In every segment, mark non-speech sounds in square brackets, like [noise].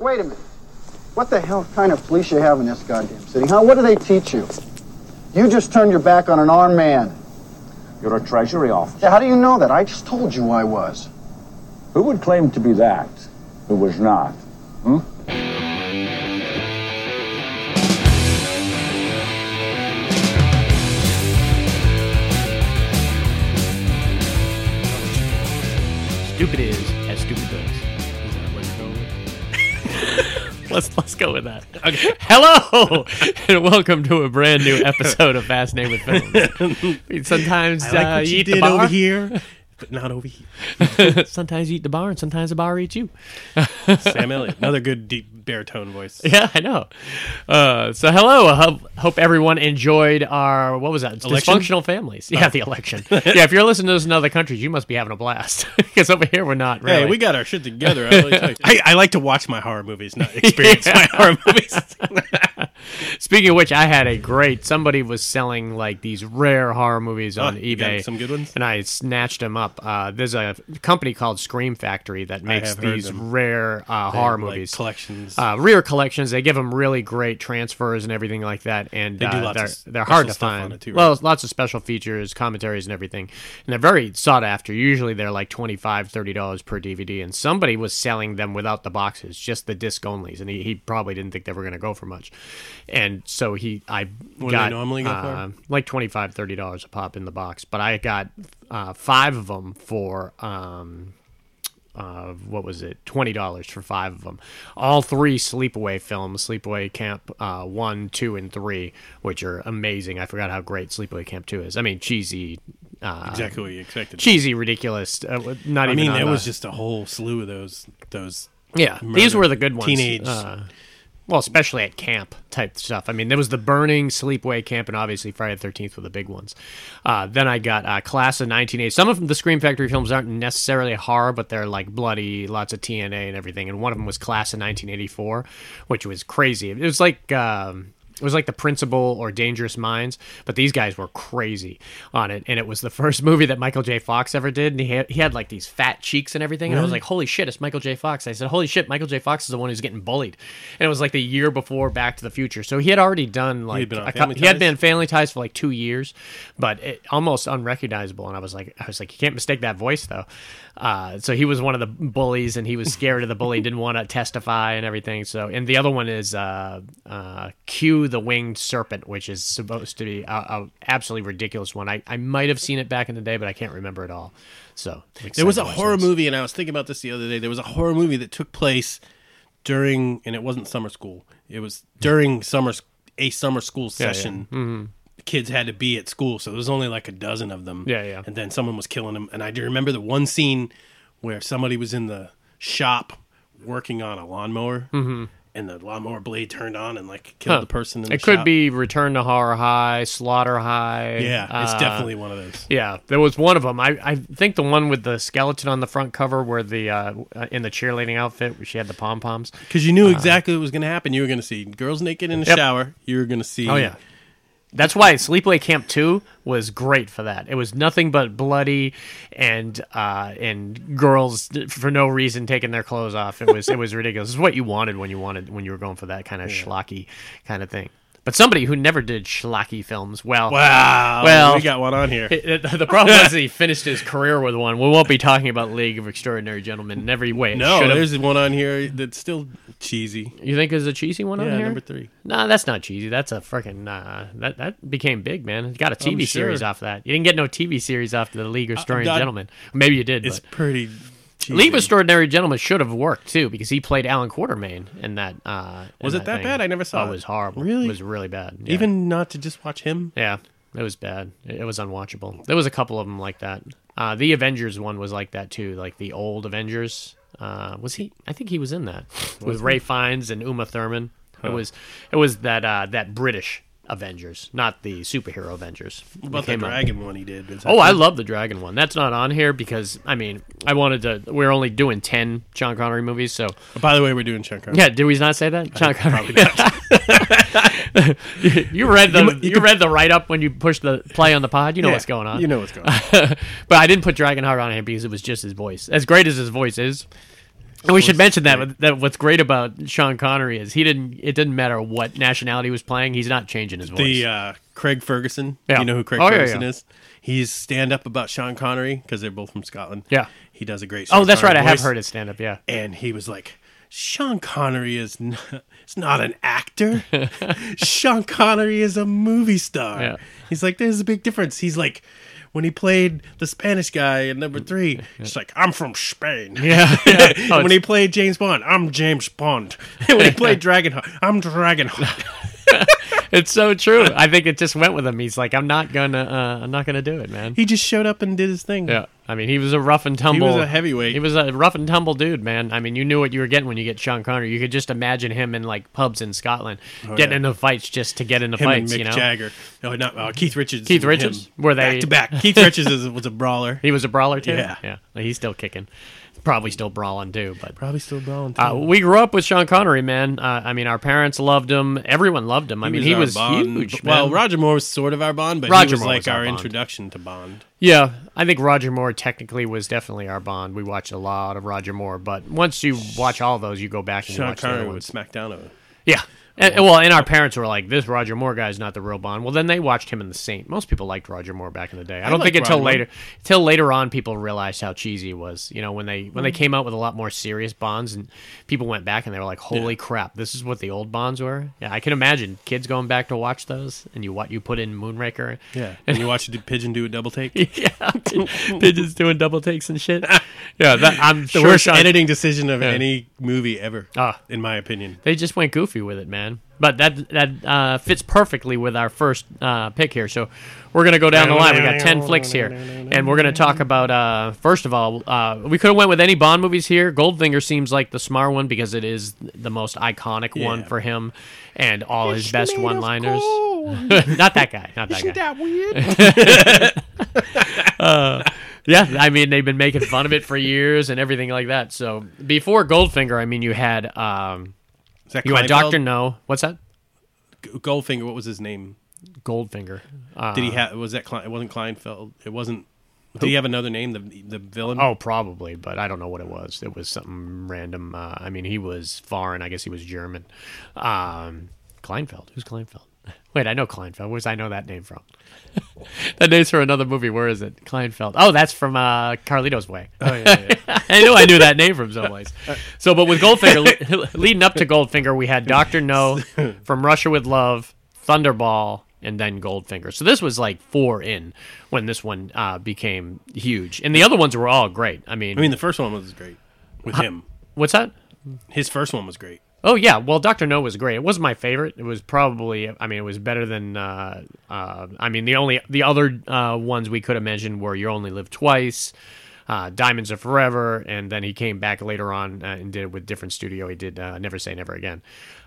Wait a minute. What the hell kind of police you have in this goddamn city, huh? What do they teach you? You just turned your back on an armed man. You're a Treasury officer. Yeah, how do you know that? I just told you I was. Who would claim to be that who was not? Hmm? [laughs] let's go with that. Okay. [laughs] Hello [laughs] and welcome to a brand new episode of Fascinated with Films. Sometimes I like uh, what you you eat the did bar. over here, but not over here. sometimes you eat the bar, and sometimes the bar eats you. Sam Elliott, another good deep baritone voice. [laughs] Yeah, I know. Uh, so hello. I hope, hope everyone enjoyed our what was that? Election? Oh. Dysfunctional families. Yeah, the election. [laughs] yeah, if you're listening to this in other countries, you must be having a blast [laughs] because over here we're not. Really. Hey, we got our shit together. I, really tell you. I, I like to watch my horror movies, not experience my horror movies. Speaking of which, I had a great. Somebody was selling like these rare horror movies on Oh, eBay. some good ones? and I snatched them up. Uh, there's a company called Scream Factory that makes these rare uh, horror Like movies. collections. Uh, rare collections. They give them really great transfers and everything like that, and They do uh, lots they're they're hard to find. too, Well, lots of special features, commentaries, and everything, and they're very sought after. Usually, they're like 25 dollars per DVD, and somebody was selling them without the boxes, just the disc onlys, and he, he probably didn't think they were going to go for much, and so he I What do they got normally go for? uh, like 25 dollars a pop in the box, but I got uh, five of them for. Um, uh, what was it? Twenty dollars for five of them. All three Sleepaway films: Sleepaway Camp uh, one, two, and three, which are amazing. I forgot how great Sleepaway Camp two is. I mean, cheesy, uh, exactly what you expected. cheesy, ridiculous. Uh, not I even. I mean, there the- was just a whole slew of those. Those yeah. These were the good ones. teenage- Uh, well, especially at camp type stuff. I mean, there was the Burning, Sleepaway Camp, and obviously Friday the Thirteenth were the big ones. Uh, then I got uh, Class of 1980. Some of the Scream Factory films aren't necessarily horror, but they're like bloody, lots of TNA and everything. And one of them was Class of 1984, which was crazy. It was like. Um, it was like the principal or dangerous minds but these guys were crazy on it and it was the first [laughs] movie that michael j. Fox ever did and he had, he had like these fat cheeks and everything and i was like holy shit it's michael j. Fox. I said holy shit michael j. Fox is the one who's getting bullied. And it was like the year before back to the future so he had already done like been on a cou- he had been family ties for like two years but it, almost unrecognizable and i was like i was like you can't mistake that voice though uh, so he was one of the bullies and he was scared of the bully didn't want to testify and everything so and the other one is uh, uh, q the winged serpent which is supposed to be a, a absolutely ridiculous one I, I might have seen it back in the day but i can't remember it all so There was a excited to watch horror movie, and I was thinking about this the other day. There was a horror movie that took place during, and it wasn't summer school. It was during summer a summer school yeah. session. The kids had to be at school, so there was only like a dozen of them. Yeah, yeah. And then someone was killing them, and I do remember the one scene where somebody was in the shop working on a lawnmower, and the lawnmower blade turned on and like killed Huh. the person. In the it could shop. be return to horror high slaughter high Yeah, it's uh, definitely one of those. Yeah, there was one of them. I, I think the one with the skeleton on the front cover, where the uh, in the cheerleading outfit, where she had the pom poms. Because you knew exactly what was going to happen. You were going to see girls naked in the Yep. shower. You were going to see. Oh yeah, that's why Sleepaway Camp Two was great for that. It was nothing but bloody and uh, and girls for no reason taking their clothes off. It was it was ridiculous. It's what you wanted when you wanted when you were going for that kind of schlocky kind of thing. But somebody who never did schlocky films, well, Wow. Well- we got one on here. It- it- the problem is he finished his career with one. We won't be talking about League of Extraordinary Gentlemen in every way. no, should have. there's one on here that's still cheesy. You think there's a cheesy one on Yeah, here? number three. Nah, that's not cheesy. That's a freaking uh, that that became big, man. It got a TV series off that. You didn't get no TV series off the League of Extraordinary not- Gentlemen. Maybe you did. It's But. pretty cheesy. League of Extraordinary Gentlemen should have worked too because he played Allan Quatermain in that. Uh, in Was it that thing. bad? I never saw Oh, it. was horrible. Really? It was really bad. Yeah. Even not to just watch him. Yeah, it was bad. It was unwatchable. There was a couple of them like that. Uh, the Avengers one was like that too, like the old Avengers. Uh, was he? I think he was in that with Ralph Fiennes and Uma Thurman. It was it was that uh, that British Avengers, not the superhero Avengers. What about the dragon one he did? Oh, I love the Dragon one. That's not on here because I mean I wanted to. We're only doing ten Sean Connery movies, so oh, By the way, we're doing Chuck Connery. yeah. Did we not say that? Sean Connery. Not. [laughs] you read the you, read the write up when you pushed the play on the pod. You know Yeah, what's going on. You know what's going on. [laughs] but I didn't put Dragonheart on here because it was just his voice. As great as his voice is, And we should mention that, that what's great about Sean Connery is he didn't. It didn't matter what nationality he was playing. He's not changing his voice. The uh, Craig Ferguson. Yeah. You know who Craig Oh, Ferguson yeah. is? He's stand up about Sean Connery because they're both from Scotland. Yeah. He does a great. oh, Sean that's right. I have heard his stand up. Yeah. and he was like, Sean Connery is not, [laughs] is not an actor. [laughs] Sean Connery is a movie star. Yeah. He's like, there's a big difference. He's like, when he played the Spanish guy in number three, he's like, I'm from Spain. [laughs] Yeah. [laughs] yeah. [laughs] Oh, when he played James Bond, I'm James Bond. When he played Dragonheart, I'm Dragonheart. [laughs] it's so true. I think it just went with him. He's like, I'm not gonna. Uh, I'm not gonna do it, man. he just showed up and did his thing. Yeah, I mean, he was a rough and tumble. He was a heavyweight. He was a rough and tumble dude, man. I mean, you knew what you were getting when you get Sean Connery. You could just imagine him in like pubs in Scotland, getting yeah. into fights just to get into Him fights. you know, Jagger. No, not uh, Keith Richards. Keith Richards? him. Were they- back to back? Keith Richards was a brawler. he was a brawler too. Yeah. yeah, he's still kicking. Probably still brawling too, but. Probably still brawling. Too. Uh, we grew up with Sean Connery, man. Uh, I mean, our parents loved him. Everyone loved him. I mean, he was Bond. huge. Well, man. Roger Moore was sort of our Bond, but Roger he was Moore like was our our, introduction to Bond. Yeah, I think Roger Moore technically was definitely our Bond. We watched a lot of Roger Moore, but once you watch all those, you go back and Sean watch Connery would smack down a Yeah. And, well, and our parents were like, "This Roger Moore guy's not the real Bond." Well, then they watched him in The Saint. Most people liked Roger Moore back in the day. I, don't think until Roger later, until later on, people realized how cheesy he was. You know, when they when they Mm. came out with a lot more serious Bonds, and people went back and they were like, "Holy crap, this is what the old Bonds were." Yeah, I can imagine kids going back to watch those, and you what you put in Moonraker. Yeah, [laughs] and you watch the pigeon do a double take. [laughs] yeah, [laughs] pigeons doing double takes and shit. Yeah, that, I'm The sure worst Sean, editing decision of any movie ever, Ah. in my opinion. they just went goofy with it, man. But that that uh, fits perfectly with our first uh, pick here. So we're gonna go down the line. We got ten flicks here, and we're gonna talk about. Uh, first of all, uh, we could have went with any Bond movies here. Goldfinger seems like the smart one because it is the most iconic one for him, and all his best one-liners. [laughs] not that guy. Not that guy. that weird? [laughs] Yeah, I mean they've been making fun of it for years and everything like that. So before Goldfinger, I mean you had um, Is that you had? Doctor No. What's that? G- Goldfinger. What was his name? Goldfinger. Uh, Did he have? Was that? Klein, it wasn't Kleinfeld. It wasn't. Did he have another name? The the villain. Oh, probably, but I don't know what it was. It was something random. Uh, I mean, he was foreign. I guess he was German. Um, Kleinfeld. Who's Kleinfeld? [laughs] Wait, I know Kleinfeld. Where's I know that name from? [laughs] that name's for another movie. Where is it? Kleinfeld. Oh, that's from uh, Carlito's Way. Oh, yeah, yeah. [laughs] I knew I knew that name from someplace. So, but with Goldfinger, [laughs] leading up to Goldfinger, we had Doctor No, From Russia with Love, Thunderball, and then Goldfinger. So this was like four in when this one uh, became huge, and the other ones were all great. I mean, I mean, the first one was great with him. what's that? His first one was great. Oh yeah, well, Doctor No was great. It wasn't my favorite. It was probably, I mean, it was better than. Uh, uh, I mean, the only the other uh, ones we could have mentioned were You Only Live Twice, uh, Diamonds Are Forever, and then he came back later on uh, and did it with different studio. He did uh, Never Say Never Again.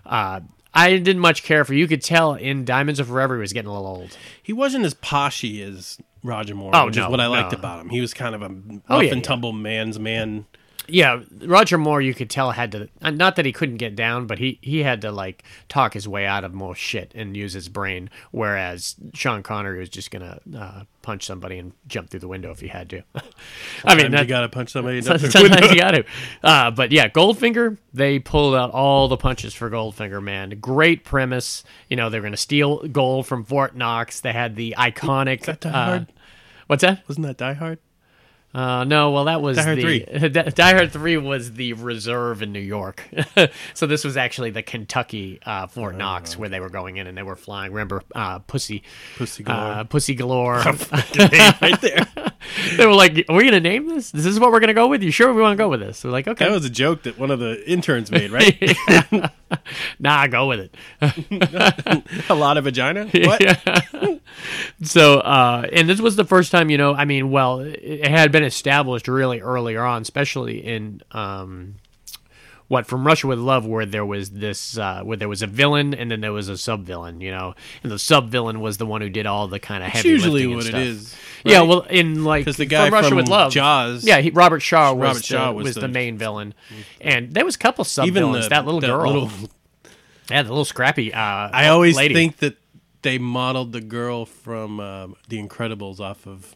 Uh, I didn't much care for. You could tell in Diamonds Are Forever he was getting a little old. He wasn't as poshy as Roger Moore, Oh, which no, is what I liked no. about him. He was kind of a rough Oh, yeah, and yeah. tumble man's man. Yeah, Roger Moore, you could tell had to uh, not that he couldn't get down, but he he had to like talk his way out of more shit and use his brain. Whereas Sean Connery was just gonna uh, punch somebody and jump through the window if he had to. [laughs] I mean, that, you got to punch somebody. sometimes you got to. Uh, but yeah, Goldfinger, they pulled out all the punches for Goldfinger. Man, great premise. You know, they're gonna steal gold from Fort Knox. They had the iconic. uh, what's that? Wasn't that Die Hard? Uh, no, well, that was Die Hard the [laughs] Die Hard Three was the reserve in New York, [laughs] so this was actually the Kentucky uh, Fort Knox where they were going in and they were flying. Remember, uh, Pussy, Pussy galore. uh, Pussy Galore. [laughs] right there. They were like, "Are we gonna name this? This is what we're gonna go with? You sure we want to go with this?" We're like, "Okay, That was a joke that one of the interns made, right? [laughs] nah, go with it." [laughs] a lot of vagina. [laughs] What? So, uh, and this was the first time, you know, I mean, well, it, it had been established really earlier on, especially in, um, what from Russia with Love, where there was this, uh, where there was a villain and then there was a sub villain, you know, and the sub villain was the one who did all the kind of It's heavy usually lifting what it stuff. is. Yeah, well, in like 'Cause the guy from Russia from with Love, Jaws- yeah, he, Robert Shaw was Robert the, was, was the, the- main villain, and there was a couple sub even villains. that little girl, little- [laughs] yeah, the little scrappy. Uh, I always lady. think that they modeled the girl from um, The Incredibles off of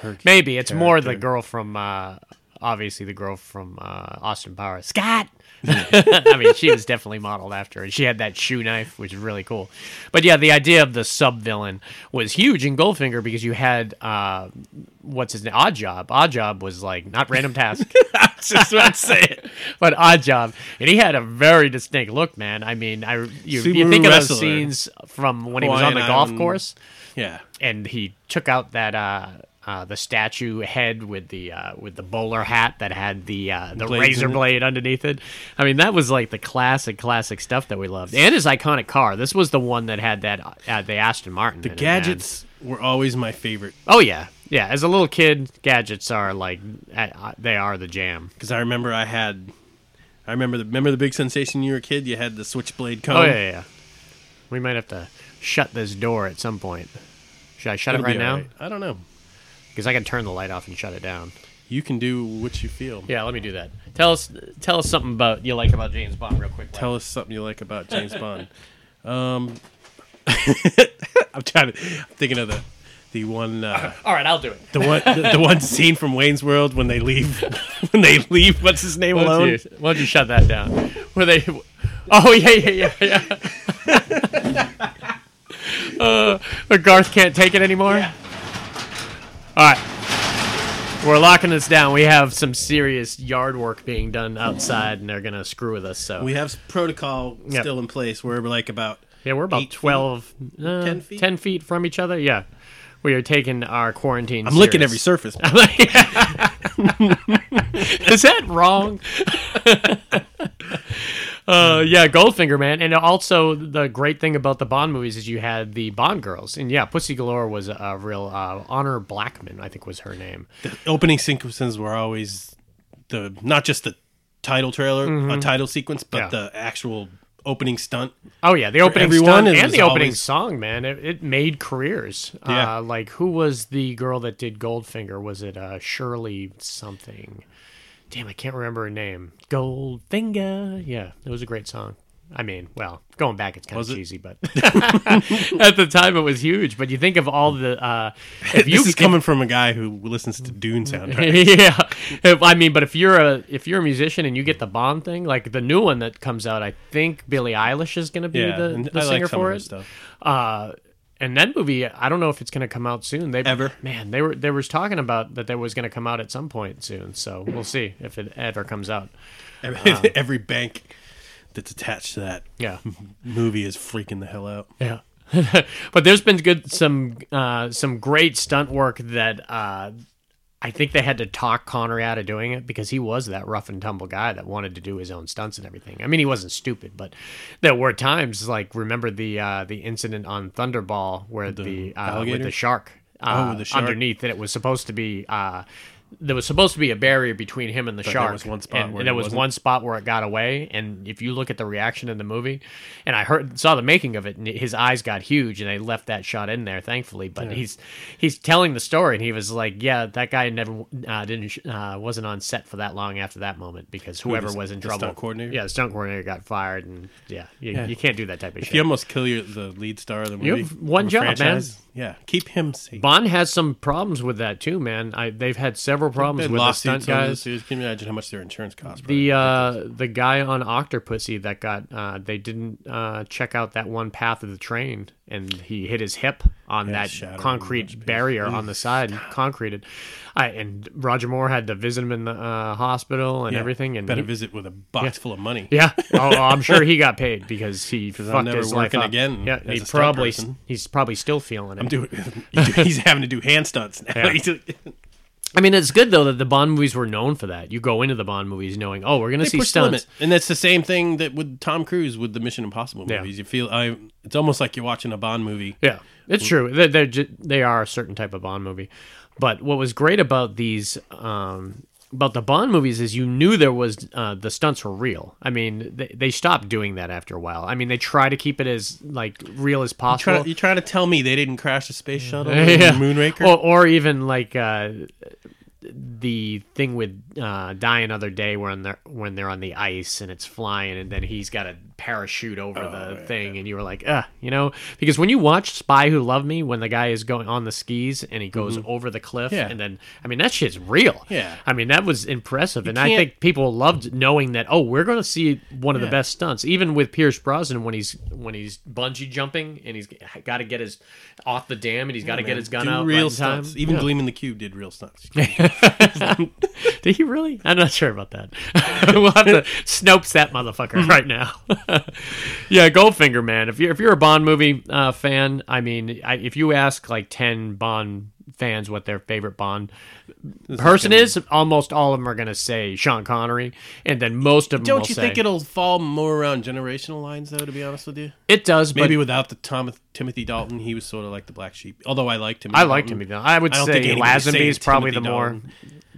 her. maybe it's more the girl from uh, obviously the girl from uh, Austin Powers, Scott. [laughs] I mean, she was definitely modeled after, her, and she had that shoe knife, which is really cool. But yeah, the idea of the sub villain was huge in Goldfinger because you had uh, what's his name, Odd Job. Odd Job was like not Random Task, [laughs] Just about to say it. but Odd Job, and he had a very distinct look, man. I mean, I you, you think of those scenes from when he was on the golf Island. course Yeah. and he took out that uh, uh, the statue head with the uh, with the bowler hat that had the uh, the Blades razor blade underneath it. I mean, that was like the classic classic stuff that we loved, and his iconic car. This was the one that had that uh, the Aston Martin. The in it, gadgets were always my favorite Oh yeah, yeah. As a little kid, gadgets are like uh, they are the jam. because I remember I had. I remember the remember the big sensation when you were a kid. You had the switchblade comb. Oh yeah, yeah. We might have to shut this door at some point. Should I shut It'll it right now? alright. I don't know. Because I can turn the light off and shut it down. You can do what you feel. Yeah, let me do that. Tell us, tell us something about you like about James Bond, real quick. Tell us something you like about [laughs] James Bond. Um, [laughs] I'm trying to. I'm thinking of the the one uh, [laughs] All right, I'll do it. the one the, the one scene from Wayne's World when they leave when they leave. What's his name Why alone? you, why don't you shut that down? Where they? Oh yeah, yeah, yeah, yeah. uh, but Garth can't take it anymore. All right, we're locking this down. We have some serious yard work being done outside, and they're gonna screw with us. So We have protocol Yep. still in place where we're like about yeah, we're about eight feet? 12, uh, 10 feet? 10 feet from each other. Yeah, we are taking our quarantine. I'm licking serious. every surface. [laughs] Is that wrong? [laughs] uh, yeah, Goldfinger, man. And also, the great thing about the Bond movies is you had the Bond girls. And yeah, Pussy Galore was a, real uh, Honor Blackman, I think was her name. The opening sequences were always the not just the title trailer, a title sequence, but Mm-hmm. Yeah. the actual opening stunt. Oh, yeah, the opening stunt and the opening always- song, man. It, it made careers. Yeah. Uh, like, who was the girl that did Goldfinger? Was it uh, Shirley something? Damn, I can't remember her name. Goldfinger. Yeah, it was a great song. I mean, well, going back, it's kind Was of it? cheesy, but [laughs] at the time it was huge. But you think of all the uh, if you this is if- coming from a guy who listens to Dune soundtrack. [laughs] yeah, If- I mean, but if you're a if you're a musician and you get the Bond thing, like the new one that comes out, I think Billie Eilish is going to be Yeah, the, the I singer like some for it. stuff. Uh, and that movie, I don't know if it's going to come out soon. They Ever. man, they were they was talking about that there was going to come out at some point soon. So we'll see if it ever comes out. Every, [laughs] every bank that's attached to that Yeah. [laughs] movie is freaking the hell out. Yeah. [laughs] but there's been good some uh, some great stunt work that uh, I think they had to talk Connery out of doing it because he was that rough and tumble guy that wanted to do his own stunts and everything. I mean, he wasn't stupid, but there were times like remember the uh, the incident on Thunderball where the, uh, with the shark. Uh, Oh, the shark. underneath that it was supposed to be uh, there was supposed to be a barrier between him and the there shark. was one spot and, where and there was wasn't? one spot where it got away. And if you look at the reaction in the movie, and I heard saw the making of it, and his eyes got huge, and they left that shot in there, thankfully. But he's he's telling the story, and he was like, "Yeah, that guy never uh, didn't uh, wasn't on set for that long after that moment because whoever the- was in the trouble, stunt coordinator? yeah, the stunt coordinator got fired, and yeah, you, Yeah. you can't do that type of If shit." you almost kill your, the lead star of the movie, You have one job, man. Yeah, keep him safe. Bond has some problems with that too, man. I, they've had several problems with the stunt over the guys. Can you imagine how much their insurance costs? The uh, the guy on Octopussy that got uh, they didn't uh, check out that one path of the train, and he hit his hip on Yeah, that shattered in a bunch concrete barrier on the side, concreted. I, and Roger Moore had to visit him in the uh, hospital and Yeah, everything, and better he- visit with a box full of money. yeah, [laughs] oh, I'm sure he got paid because he [laughs] I'm fucked never his life up. again Yeah, he probably he's probably still feeling it. I'm doing. [laughs] he's having to do hand stunts now. Yeah. I mean, it's good though that the Bond movies were known for that. You go into the Bond movies knowing, oh, we're gonna see stunts. and that's the same thing that with Tom Cruise with the Mission Impossible Yeah. movies. You feel I. It's almost like you're watching a Bond movie. Yeah, it's true. They're, they're ju- they are a certain type of Bond movie. But what was great about these, um, about the Bond movies, is you knew there was uh, the stunts were real. I mean, they, they stopped doing that after a while. I mean, they try to keep it as like real as Try, possible. you try to tell me they didn't crash the space shuttle [laughs] yeah. Moonraker? or, or even like uh, the thing with uh, Die Another Day when they're when they're on the ice and it's flying, and then he's got a parachute over Oh, the thing, and you were like, uh, you know, because when you watch Spy Who Loved Me, when the guy is going on the skis and he goes over the cliff, Mm-hmm. Yeah. and then I mean that shit's real. Yeah. I mean that was impressive, and I think people loved knowing that. Oh, we're going to see one of the best stunts, even with Pierce Brosnan when he's when he's bungee jumping and he's got to get his off the dam and he's got to get his gun Do out real in time. stunts. Even Yeah. Gleaming the Cube did real stunts. [laughs] Did he really? I'm not sure about that. [laughs] we'll have to [laughs] Snopes that motherfucker right now. [laughs] yeah, Goldfinger, man. If you're if you're a Bond movie uh, fan, I mean, I, if you ask like ten Bond fans what their favorite Bond person is, almost all of them are going to say Sean Connery, and then most of them Don't you say, think it'll fall more around generational lines, though? To be honest with you, it does, but maybe without the Tom, Timothy Dalton, he was sort of like the black sheep. Although I liked him. I liked him. I would I say anybody's is probably the Timothy more Dalton.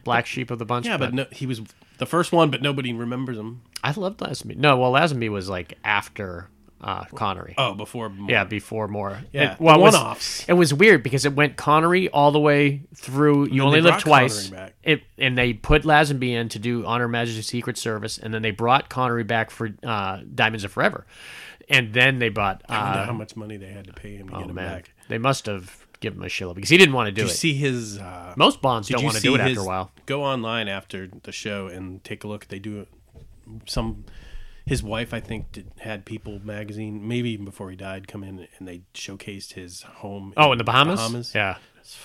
Black sheep of the bunch. Yeah, but no, he was the first one, but nobody remembers him. I loved Lazenby. No, well, Lazenby was like after uh, Connery. Oh, before Yeah, before more. Yeah, It, well, it was, one-offs. it was weird because it went Connery all the way through. You only they live twice. It, and they put Lazenby in to do On Her Majesty's Secret Service, and then they brought Connery back for uh, Diamonds Are Forever, and then they brought. I wonder Uh, how much money they had to pay him to oh get him man, back. they must have given him a shilling because he didn't want to do Did it. you see his? Uh, Most Bonds don't want to do it after a while. Go online after the show and take a look. They do some. His wife, I think, did, had People magazine, maybe even before he died, come in and they showcased his home. Oh, in the Bahamas. Bahamas. Yeah,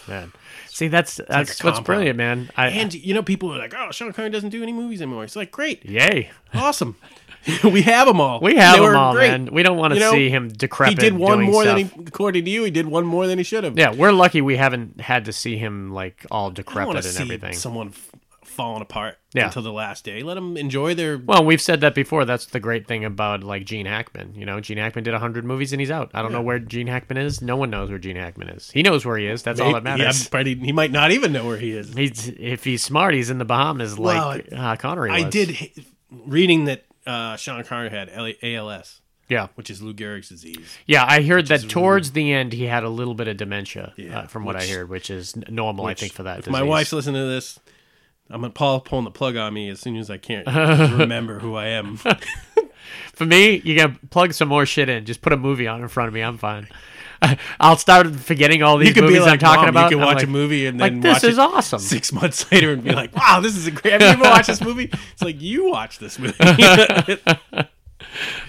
man. See, that's that's like what's brilliant, man. I, And you know, people are like, "Oh, Sean Connery doesn't do any movies anymore." It's like, great, yay. [laughs] awesome. [laughs] we have them all. We have They them all, great. man. We don't want to You know, see him decrepit. He did one more stuff. than he, according to you, he did one more than he should have. Yeah, we're lucky we haven't had to see him like all decrepit and see everything. someone f- falling apart Yeah. until the last day. Let them enjoy their. Well, we've said that before. That's the great thing about like Gene Hackman. You know, Gene Hackman did hundred movies and he's out. I don't know where Gene Hackman is. No one knows where Gene Hackman is. He knows where he is. That's all that Yeah, matters. probably- he might not even know where he is. He's if he's smart, he's in the Bahamas like Well, uh, Connery. I did reading that uh, Sean Connery had ALS, Yeah, which is Lou Gehrig's disease. yeah. I heard that towards the end he had a little bit of dementia. Yeah, uh, from what I which- heard, which is normal, I think, for that. If my wife's listening to this, I'm gonna Paul pulling the plug on me as soon as I can't [laughs] remember who I am. [laughs] For me, you gotta plug some more shit in. Just put a movie on in front of me. I'm fine. [laughs] I'll start forgetting all these You could movies be like I'm talking Mom, about. You can watch like, a movie and then like, this watch is awesome. Six months [laughs] later and be like, "Wow, this is a great." Have you ever watched this movie? It's like you watched this movie. [laughs]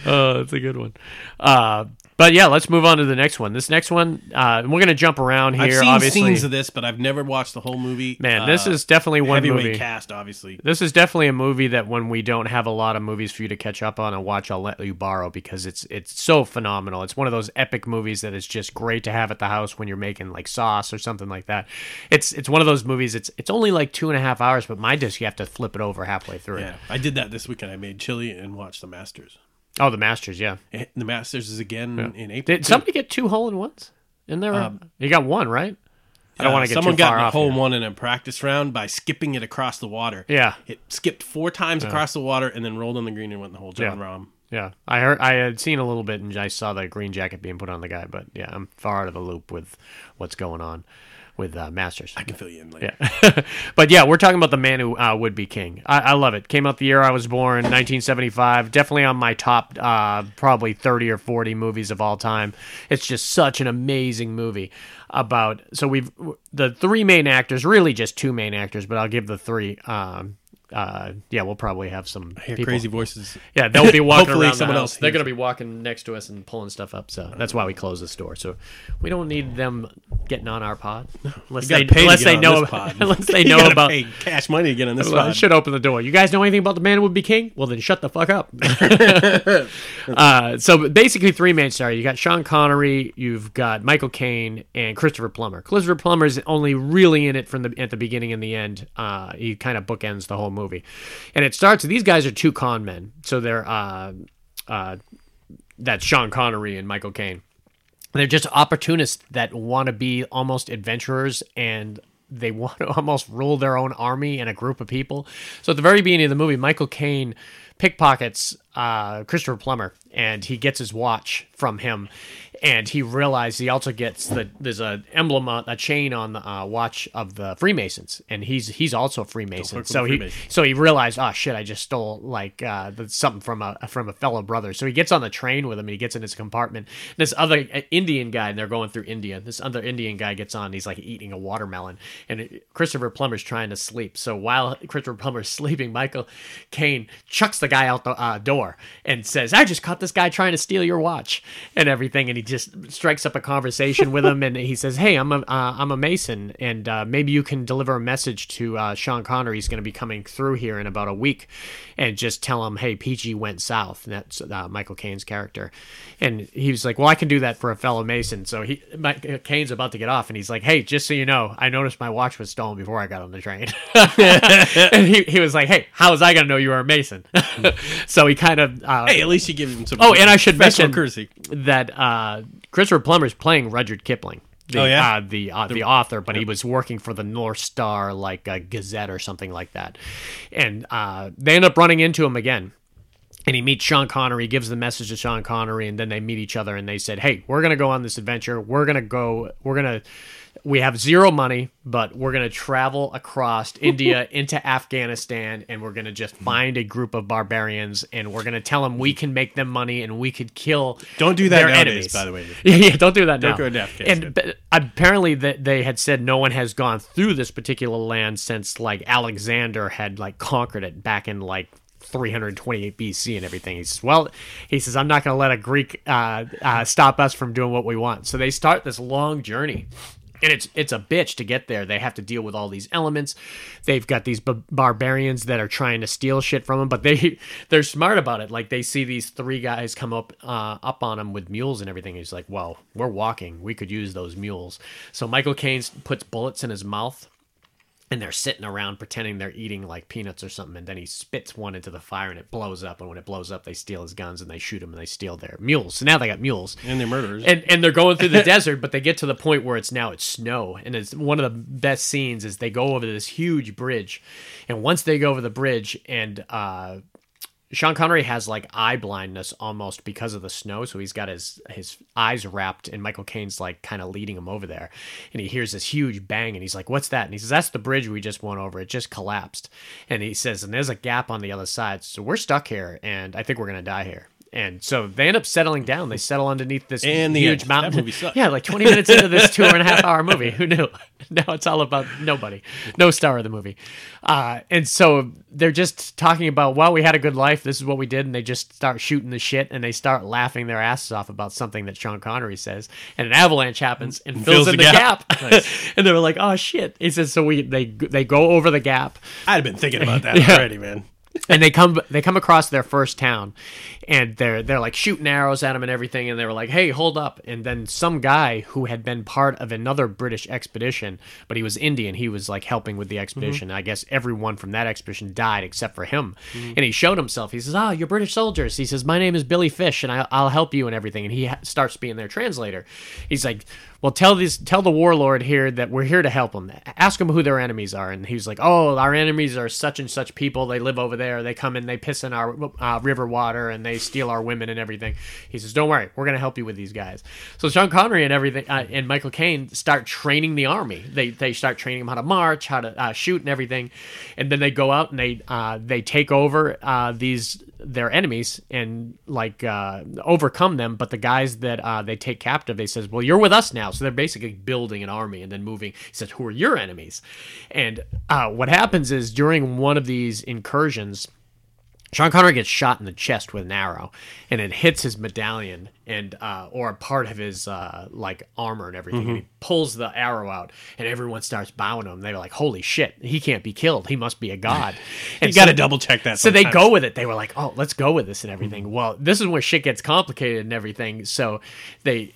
Oh, that's a good one. Uh, but yeah, let's move on to the next one. This next one, uh, we're gonna jump around here. I've seen obviously, scenes of this, but I've never watched the whole movie. man, Uh, this is definitely one movie. cast, obviously. This is definitely a movie that when we don't have a lot of movies for you to catch up on and watch, I'll let you borrow because it's it's so phenomenal. It's one of those epic movies that is just great to have at the house when you're making like sauce or something like that. It's it's one of those movies. It's it's only like two and a half hours, but my disc you have to flip it over halfway through. Yeah, I did that this weekend. I made chili and watched The Masters. Oh, the Masters, yeah. Eh, The Masters is again in April. Did somebody get two hole in ones in there? you got one, right? I don't Uh, want to get someone too far got in a hole here. one in a practice round by skipping it across the water. Yeah. it skipped four times across the water and then rolled on the green and went the whole Jon Yeah. Rahm. Yeah, I heard. I had seen a little bit, and I saw the green jacket being put on the guy. But yeah, I'm far out of the loop with what's going on with uh, Masters. I can fill you in later. Yeah, [laughs] but yeah, we're talking about the man who uh, would be king. I, I love it. Came out the year I was born, 1975. Definitely on my top, uh, probably 30 or 40 movies of all time. It's just such an amazing movie. About so we've the three main actors, really just two main actors, but I'll give the three. Um, uh, yeah, we'll probably have some crazy voices. Yeah, they'll be [laughs] walking around someone the else. They're going to be walking next to us and pulling stuff up. So that's why we close the store. So we don't need them getting on our pod [laughs] unless they gotta pay to unless they know pod. [laughs] unless they know about. cash money to get on this Well, I pod. should open the door. You guys know anything about the man who would be king? Well, then shut the fuck up. uh, so basically, three main stars. You got Sean Connery, you've got Michael Caine, and Christopher Plummer. Christopher Plummer's only really in it from the at the beginning and the end. Uh, he kind of bookends the whole movie, and it starts. These guys are two con men, so they're uh, uh, that's Sean Connery and Michael Caine. They're just opportunists that want to be almost adventurers and they [laughs] want to almost rule their own army and a group of people. So at the very beginning of the movie, Michael Caine pickpockets uh, Christopher Plummer, and he gets his watch from him, and he realized he also gets the there's a emblem, on, a chain on the uh, watch of the Freemasons, and he's he's also a Freemason. So he Freemasons. so he realized, oh shit, I just stole like uh, the- something from a from a fellow brother. So he gets on the train with him, and he gets in his compartment. This other uh, Indian guy, and they're going through India. This other Indian guy gets on, he's like eating a watermelon, and Christopher Plummer's trying to sleep. So while Christopher Plummer's [laughs] sleeping, Michael Caine chucks the guy out the uh, door and says, "I just caught this guy trying to steal your watch and everything." And he just strikes up a conversation with him, and he says, "Hey, I'm a uh, I'm a Mason, and uh, maybe you can deliver a message to uh, Sean Connery. He's going to be coming through here in about a week, and just tell him, hey, PG went south." And that's uh, Michael Caine's character, and he was like, "Well, I can do that for a fellow Mason." So he Mike Caine's about to get off, and he's like, "Hey, just so you know, I noticed my watch was stolen before I got on the train." [laughs] and he, he was like, "Hey, how was I going to know you were a Mason?" [laughs] so he kind of uh, Hey, at least you give him some. Oh, and I should mention courtesy. that uh, Christopher Plummer's playing Rudyard Kipling. The, Oh, yeah? uh, the uh, the author, but he was working for the North Star, like uh, Gazette or something like that, and uh, they end up running into him again. And he meets Sean Connery, gives the message to Sean Connery, and then they meet each other and they said, Hey, we're gonna go on this adventure. We're gonna go we're gonna we have zero money, but we're gonna travel across [laughs] India into Afghanistan and we're gonna just find a group of barbarians and we're gonna tell them we can make them money and we could kill Don't do that their nowadays, enemies. by the way. [laughs] Yeah, yeah, don't do that Don't now. go to Afghanistan. And apparently, that they had said no one has gone through this particular land since like Alexander had like conquered it back in like 328 BC and everything. He says, "Well, he says I'm not going to let a Greek uh, uh, stop us from doing what we want." So they start this long journey. And it's it's a bitch to get there. They have to deal with all these elements. They've got these b- barbarians that are trying to steal shit from them, but they [laughs] they're smart about it. Like they see these three guys come up uh, up on them with mules and everything. He's like, "Well, we're walking. We could use those mules." So Michael Caine puts bullets in his mouth and they're sitting around pretending they're eating like peanuts or something and then he spits one into the fire and it blows up and when it blows up they steal his guns and they shoot him and they steal their mules so now they got mules And they're murderers. and and they're going through the [laughs] desert but they get to the point where it's now it's snow and it's one of the best scenes is they go over this huge bridge and once they go over the bridge and uh Sean Connery has like eye blindness almost because of the snow, so he's got his his eyes wrapped, and Michael Caine's like kind of leading him over there, and he hears this huge bang, and he's like, "What's that?" And he says, "That's the bridge we just went over. It just collapsed." And he says, "And there's a gap on the other side, so we're stuck here, and I think we're gonna die here." And so they end up settling down. They settle underneath this And the huge mountain. That movie sucked. Yeah, like 20 minutes into this two and a half hour movie. Who knew? [laughs] Now it's all about nobody. No star of the movie. Uh, and so they're just talking about, well, we had a good life. This is what we did. And they just start shooting the shit and they start laughing their asses off about something that Sean Connery says. And an avalanche happens and fills, Fills in the the gap. gap. [laughs] and they were like, oh, shit. He says, so we they they go over the gap I'd have been thinking about that [laughs] Yeah. already, man. And they come they come across their first town and they're they're like shooting arrows at them and everything and they were like hey hold up. And then some guy who had been part of another british expedition but he was indian he was like helping with the expedition. I guess everyone from that expedition died except for him. And he showed himself. He says ah you're british soldiers. He says my name is billy fish and I, i'll help you and everything. And he ha- starts being their translator. He's like well tell these tell the warlord here that we're here to help him ask him who their enemies are. And he was like oh our enemies are such and such people. They live over there. They come and they piss in our uh, river water and they steal our women and everything. He says don't worry. We're going to help you with these guys. So sean connery and everything uh, and michael caine start training the army. They they start training them how to march how to uh, shoot and everything. And then they go out and they uh, they take over uh, these their enemies and like uh, overcome them. But the guys that they take captive, they says, "Well, you're with us now." So they're basically building an army and then moving. He says, "Who are your enemies?" And uh, what happens is during one of these incursions. Sean Connery gets shot in the chest with an arrow, and it hits his medallion and uh, or a part of his uh, like armor and everything. And he pulls the arrow out, and everyone starts bowing to him. They're like, "Holy shit, he can't be killed. He must be a god." [laughs] And You got to double check that. so they go with it. They were like, "Oh, let's go with this and everything." Well, this is where shit gets complicated and everything. So they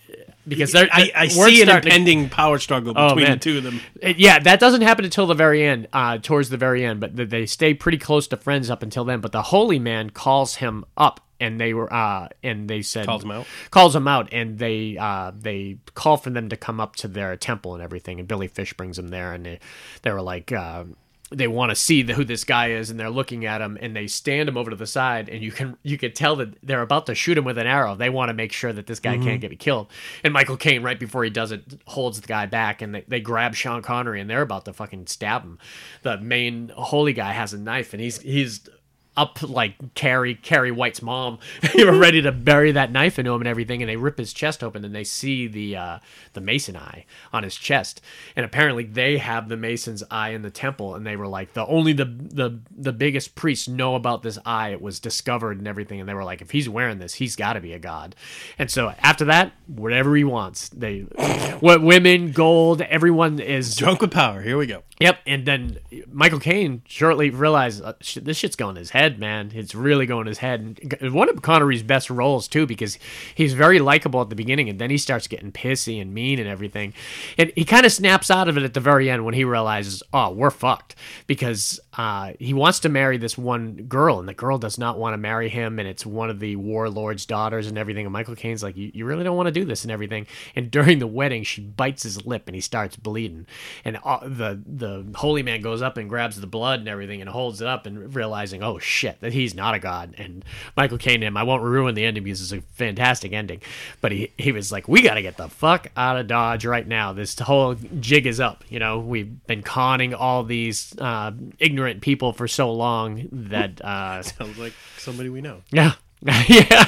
because they're I, I see an starting to- impending power struggle Oh, between the two of them. it- yeah, that doesn't happen until the very end, uh, towards the very end. But they stay pretty close to friends up until then. But the holy man calls him up, and they were, uh, and they said Calls him out? calls him out, and they, uh, they call for them to come up to their temple and everything. And Billy Fish brings them there, and they, they were like. Uh, they want to see the, who this guy is and they're looking at him and they stand him over to the side and you can you can tell that they're about to shoot him with an arrow they want to make sure that this guy can't get killed and michael caine right before he does it holds the guy back and they, they grab sean connery and they're about to fucking stab him the main holy guy has a knife and he's he's up like Carrie Carrie White's mom. [laughs] they were ready to bury that knife into him and everything, and they rip his chest open and they see the uh, the Mason eye on his chest. And apparently they have the Mason's eye in the temple, and they were like the only the the the biggest priests know about this eye. It was discovered and everything, and they were like, if he's wearing this, he's got to be a god. And so after that, whatever he wants, they [laughs] what women, gold, everyone is Drunk with power. Here we go. Yep, and then Michael Caine shortly realized uh, sh- this shit's going to his head, man. It's really going his head. And one of Connery's best roles too, because he's very likable at the beginning, and then he starts getting pissy and mean and everything. And he kind of snaps out of it at the very end when he realizes, oh, we're fucked, because uh, he wants to marry this one girl, and the girl does not want to marry him, and it's one of the warlord's daughters and everything. And Michael Caine's like, you, you really don't want to do this and everything. And during the wedding, she bites his lip, and he starts bleeding, and uh, the the holy man goes up and grabs the blood and everything and holds it up and realizing oh that he's not a god and michael caine him i won't ruin the ending because it's a fantastic ending but he, he was like we gotta get the fuck out of dodge right now. This whole jig is up you know? We've been conning all these uh, ignorant people for so long that uh, [laughs] Sounds like somebody we know. yeah [laughs] yeah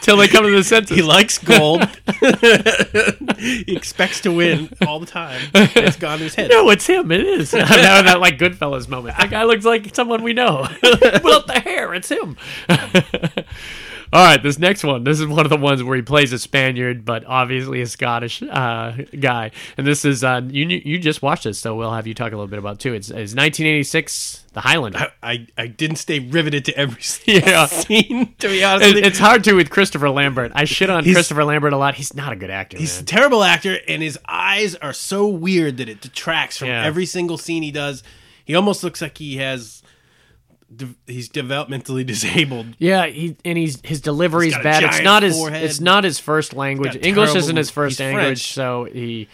till they come to the senses He likes gold. [laughs] he expects to win all the time. It's gone to his head. No, it's him. It is. [laughs] that, that like Goodfellas moment. That guy looks like someone we know. Without the hair, it's him. All right, this next one. This is one of the ones where he plays a Spaniard, but obviously a Scottish uh, guy. And this is uh, you. You just watched this, so we'll have you talk a little bit about it too. It's, it's 1986, The Highlander. I, I didn't stay riveted to every [laughs] Yeah. scene, to be honest. It- it's hard to with Christopher Lambert. I shit on He's- Christopher Lambert a lot. He's not a good actor. He's a terrible actor, and his eyes are so weird that it detracts from Yeah. every single scene he does. He almost looks like he has. De- He's developmentally [laughs] disabled. Yeah, he and he's his delivery's He's got a bad. It's giant not his forehead. it's not his first language. got English terrible- isn't his first he's language, French. so he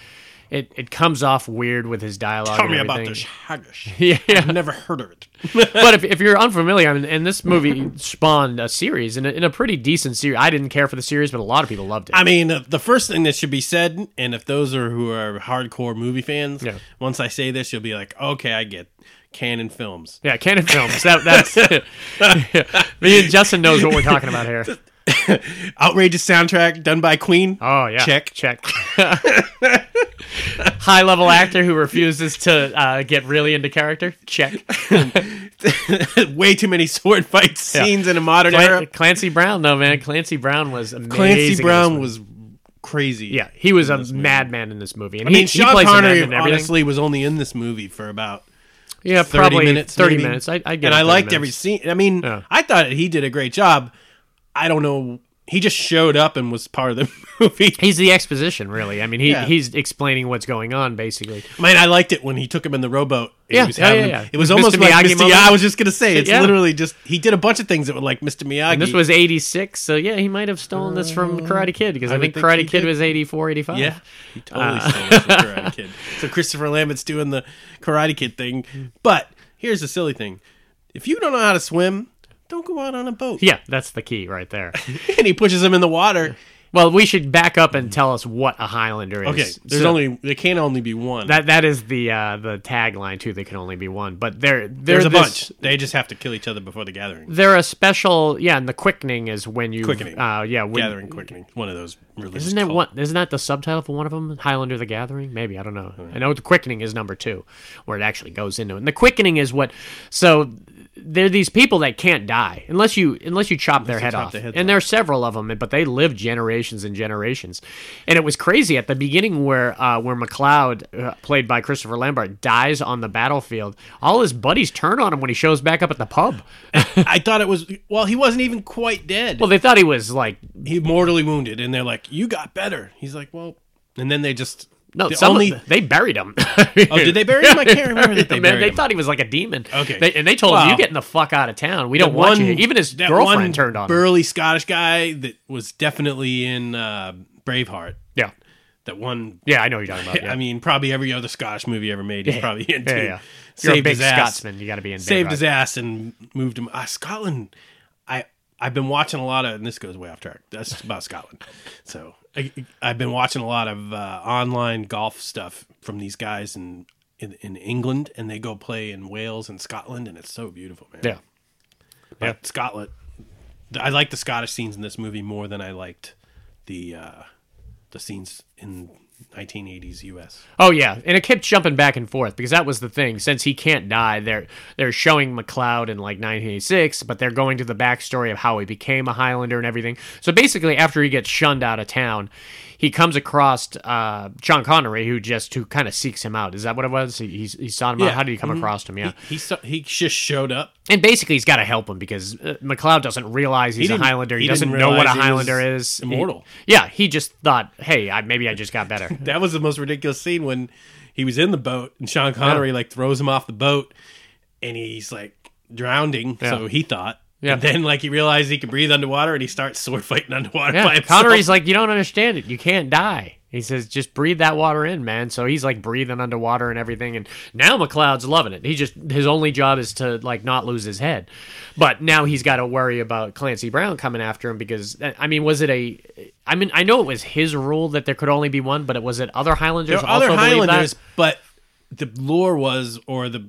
it it comes off weird with his dialogue. Tell and me about everything. this haggis. [laughs] Yeah. I've never heard of it. [laughs] but if, if you're unfamiliar, I mean, and this movie spawned a series and a, and a pretty decent series. I didn't care for the series, but a lot of people loved it. I mean, uh, the first thing that should be said, and if those are who are hardcore movie fans, Yeah. once I say this, you'll be like, okay, I get canon films. yeah, Canon Films. That, that's yeah. [laughs] [laughs] me and Justin knows what we're talking about here. [laughs] Outrageous soundtrack done by Queen. Oh yeah, Check. check. High level actor who refuses to uh, get really into character. Check. Way too many sword fight scenes in a modern era. Clancy Brown, though, man. Clancy Brown was amazing. Clancy Brown was crazy. Yeah, he was a madman in this movie. And I mean, he Sean Connery madman in everything. honestly was only in this movie for about yeah, 30 probably minutes, 30 maybe. minutes. I, I get and it, I 30 liked every scene. I mean, Yeah. I thought he did a great job. I don't know. He just showed up and was part of the [laughs] movie. He's the exposition, really. I mean, he, Yeah. he's explaining what's going on, basically. I mean, I liked it when he took him in the rowboat. Yeah, was yeah, yeah, yeah. It was Mr. almost like Miyagi Mr. Yeah, I was just gonna say it's Yeah. literally just he did a bunch of things that were like Mr. Miyagi. And this was 86, so yeah, he might have stolen this from Karate Kid, because I, I think think Karate Kid did. was 84, 85. yeah, he totally Uh. stole it from Karate [laughs] Kid. So Christopher Lambert's doing the Karate Kid thing. But here's the silly thing: if you don't know how to swim, don't go out on a boat. Yeah, that's the key right there. [laughs] and he pushes him in the water. well, we should back up and tell us what a Highlander is. Okay, there's So- only there can only be one. That that is the uh, the tagline too. There can only be one, but they're there's a this- bunch. They just have to kill each other before the gathering. They're a special, yeah. And the quickening is when you Quickening. Uh, yeah, when, gathering quickening. One of those religious. Isn't that cult- one? Isn't that the subtitle for one of them? Highlander: The Gathering? Maybe I don't know. I know the quickening is number two, where it actually goes into it. And the quickening is what. So they're these people that can't die unless you unless you chop their you head chop off. their heads and there are several of them, but they live generations and generations. And it was crazy at the beginning where uh, where MacLeod, uh, played by Christopher Lambert, dies on the battlefield. All his buddies turn on him when he shows back up at the pub. [laughs] I thought it was. Well, he wasn't even quite dead. well, they thought he was like he mortally wounded, and they're like, "You got better." He's like, "Well," and then they just No, the some only they buried him. Oh, did they bury him? I can't remember that [laughs] they buried they him. thought he was like a demon. Okay. They- and they told him, "You getting the fuck out of town. We don't want one- you." Even his girlfriend turned on him. burly Scottish guy that was definitely in uh, Braveheart. Yeah, That one. Yeah, I know what you're talking about. [laughs] Yeah. I mean, probably every other Scottish movie ever made, he's probably [laughs] into. yeah, yeah. You're Saved a big his ass. Scotsman. You got to be in. saved rock. his ass and moved him. Uh, Scotland, I I've been watching a lot of, and this goes way off track. That's about Scotland. So I, I've been watching a lot of uh, online golf stuff from these guys in, in in England, and they go play in Wales and Scotland, and it's so beautiful, man. Yeah. But Scotland. I like the Scottish scenes in this movie more than I liked the uh, the scenes in 1980s U.S. Oh yeah, and it kept jumping back and forth because that was the thing. Since he can't die, they're they're showing MacLeod in like 1986, but they're going to the backstory of how he became a Highlander and everything. So basically, after he gets shunned out of town, he comes across uh, Sean Connery, who just who kind of seeks him out. Is that what it was? He, he, he sought him out. How did he come Mhm. across him? Yeah, He so- he just showed up. and basically he's got to help him because uh, MacLeod doesn't realize he's a Highlander. He, he doesn't know what a he Highlander is. He- immortal. yeah, he just thought, hey, I, maybe I just got better. [laughs] That was the most ridiculous scene when he was in the boat and Sean Connery like throws him off the boat and he's like drowning. Yeah. So he thought. Yeah. And then like he realized he could breathe underwater and he starts sword fighting underwater by Yeah, himself. Connery's like, you don't understand it. You can't die. He says, just breathe that water in, man. So he's like breathing underwater and everything. And now MacLeod's loving it. He just his only job is to like not lose his head. But now he's got to worry about Clancy Brown coming after him because uh, I mean, was it a? I mean, I know it was his rule that there could only be one, but it was it other Highlanders there also other? Highlanders, but the lore was or the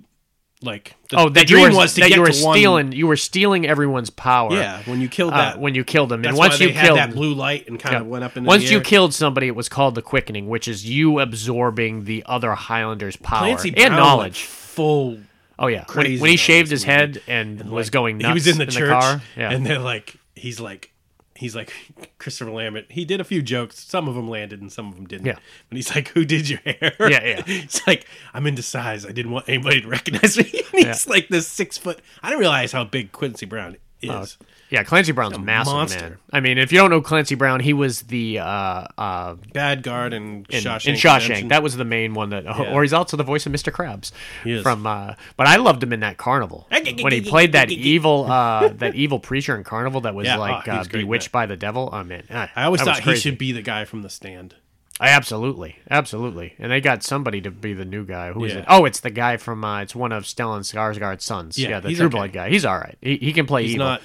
like the, Oh, the that you dream were was to that get you were to one- stealing. You were stealing everyone's power. Yeah, when you killed uh, that when you killed them, and once why you they had killed that blue light and kind Yeah. of went up in Once the you killed somebody, it was called the quickening, which is you absorbing the other Highlanders' power Clancy and Brown knowledge. full oh yeah, when, when he shaved his head and, was like, going nuts he was in the church car. Yeah, and they're like he's like he's like [laughs] Christopher Lambert. He did a few jokes. Some of them landed and some of them didn't. Yeah. But he's like, "Who did your hair?" Yeah, yeah. [laughs] It's like I'm into size. I didn't want anybody to recognize me. [laughs] He's like this six foot. I didn't realize how big Clancy Brown is. Oh, yeah. Clancy Brown's a massive, monster. man. I mean, if you don't know Clancy Brown, he was the uh, uh, Bad guard and in Shawshank. in Shawshank. Redemption. That was the main one that, Yeah. or he's also the voice of Mr. Krabs He is. from. Uh, but I loved him in that Carnival when he played that [laughs] evil, uh, that evil preacher in Carnival that was Yeah, like oh, uh, in bewitched by the devil. Oh man, ah, I always thought he should be the guy from The Stand. I Absolutely, absolutely, and they got somebody to be the new guy. Who is Yeah. it? Oh, it's the guy from. Uh, it's one of Stellan Skarsgård's sons. Yeah, Yeah, the True okay. Blood guy. He's all right. He, he can play He's evil. not.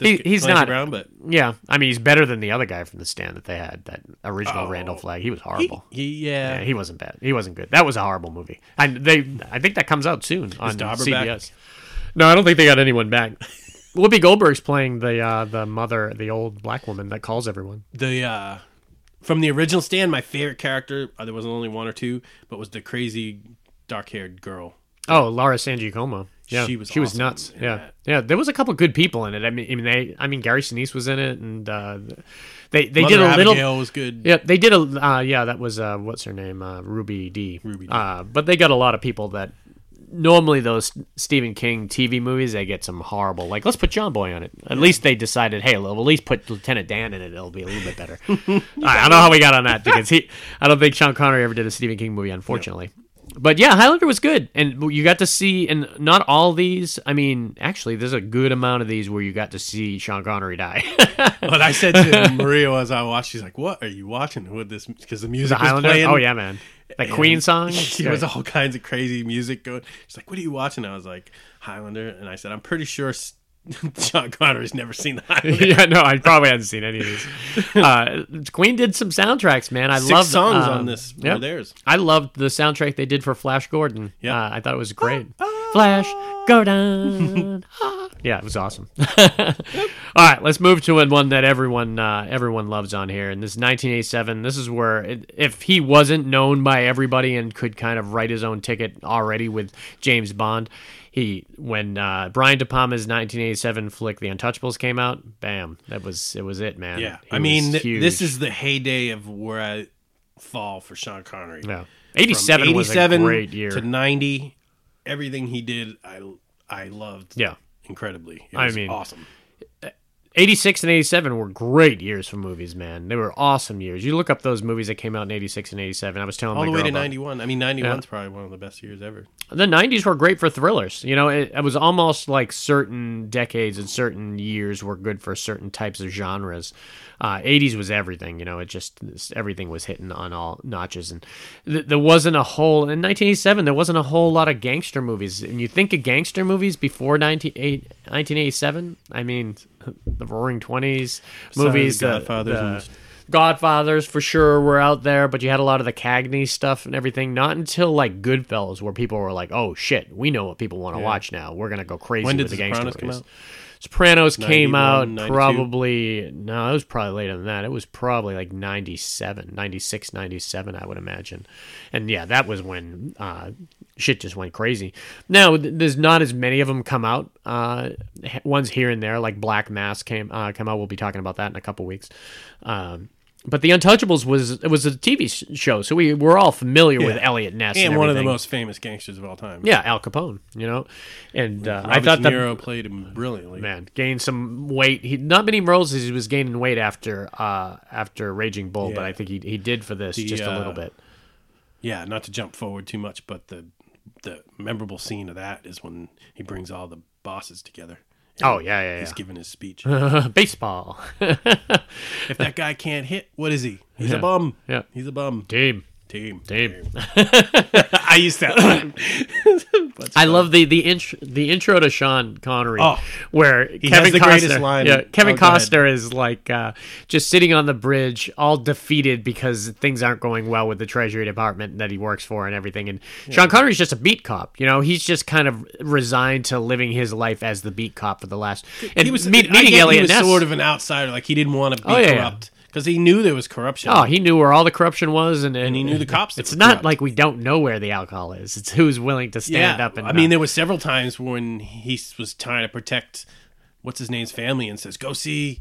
He- he's Clancy not- Brown, but Yeah, I mean he's better than the other guy from the stand that they had. That original Oh. Randall Flagg. He was horrible. he yeah. yeah, he wasn't bad. He wasn't good. That was a horrible movie. And they, I think that comes out soon on CBS. No, I don't think they got anyone back. Whoopi Goldberg's playing the uh, the mother, the old black woman that calls everyone. the uh from the original stand my favorite character uh, there was only one or two but was the crazy dark-haired girl Oh, Laura San Giacomo. Yeah, She was she was awesome nuts. Yeah, that. yeah. There was a couple good people in it. I mean, I mean, they. I mean, Gary Sinise was in it, and uh, they they Mother did a Abigail little. was good Yeah, they did a. Uh, yeah, that was uh, what's her name, uh, Ruby Dee. Ruby Dee. Uh, but they got a lot of people that normally those Stephen King TV movies they get some horrible. Like let's put John Boy on it. At least they decided, hey, we'll at least put Lieutenant Dan in it. It'll be a little bit better. [laughs] I I don't know how we got on that because he. I don't think Sean Connery ever did a Stephen King movie, unfortunately. But yeah, Highlander was good, and you got to see, and not all these. I mean, actually, there's a good amount of these where you got to see Sean Connery die. [laughs] but i said to [laughs] maria as i watched she's like what are you watching with this because the the music was Highlander. playing Oh yeah, man. The Queen song. [laughs] there was all kinds of crazy music going she's like what are you watching i was like highlander and i said i'm pretty sure [laughs] S- Sean Connery's never seen the [laughs] Highlander. yeah, no, I probably hadn't seen any of these. [laughs] Uh, Queen did some soundtracks, man. I love songs um, on this yeah. theirs. I loved the soundtrack they did for Flash Gordon. Yeah. uh, I thought it was great. Flash Gordon. yeah, it was awesome. All right, let's move to one that everyone uh, everyone loves on here, and this is 1987. This is where it, if he wasn't known by everybody and could kind of write his own ticket already with James Bond, he when uh, Brian De Palma's 1987 flick The Untouchables came out, bam, that was it was it, man. Yeah, He I mean, th- this is the heyday of where I fall for Sean Connery. yeah. From 87 was a great year. to ninety. Everything he did, I I loved. yeah. incredibly. It I mean- awesome. 86 and 87 were great years for movies, man. They were awesome years. You look up those movies that came out in 86 and 87. I was telling All the way to about- 91. I mean, 91's probably one of the best years ever. The 90s were great for thrillers. You know, it, it was almost like certain decades and certain years were good for certain types of genres. Uh, 80s was everything, you know, it just, everything was hitting on all notches. And th- there wasn't a whole, in 1987, there wasn't a whole lot of gangster movies. And you think of gangster movies before 98 1987? I mean, the Roaring Twenties movies, The the- Godfathers the- and- Godfathers for sure were out there, but you had a lot of the Cagney stuff and everything. Not until like Goodfellas, where people were like, "Oh shit, we know what people want to watch now. We're gonna go crazy When did with the The gangster Sopranos come movies." out? Sopranos came out 92? probably no, it was probably later than that. It was probably like 97, 96, 97, I would imagine. And yeah, that was when uh, shit just went crazy. Now there's not as many of them come out. Uh, ones here and there, like Black Mass came uh, come out. We'll be talking about that in a couple weeks. Um, but the Untouchables was it was a TV sh- show, so we were all familiar with Eliot Ness And and, one of the most famous gangsters of all time. yeah, Al Capone, you know, and uh, I thought De that Niro played him brilliantly. man gained some weight. He not many roles as he was gaining weight after uh after Raging Bull, but I think he he did for this The, just a uh, little bit. Yeah, not to jump forward too much, but the the memorable scene of that is when he brings all the bosses together. Oh yeah, yeah, He's giving his speech. [laughs] Baseball [laughs] if that guy can't hit, what is he? He's Yeah. a bum. Yeah. He's a bum. team. Team. Team. [laughs] I used to. [laughs] I love the the intro the intro to Sean Connery, Oh. where Kevin Costner, line. Yeah, Kevin Oh. Costner is like uh, just sitting on the bridge, all defeated because things aren't going well with the Treasury Department that he works for and everything. And Sean Connery's just a beat cop. You know, he's just kind of resigned to living his life as the beat cop for the last. And he was meet, I meeting get Eliot He was Ness. sort of an outsider. Like he didn't want to be Oh, yeah, yeah. Because he knew there was corruption. Oh, he knew where all the corruption was, and, and, he knew the [laughs] cops It's not corrupt. like we don't know where the alcohol is. It's who's willing to stand yeah. up and. I mean, there were several times when he was trying to protect what's his name's family and says, "Go see."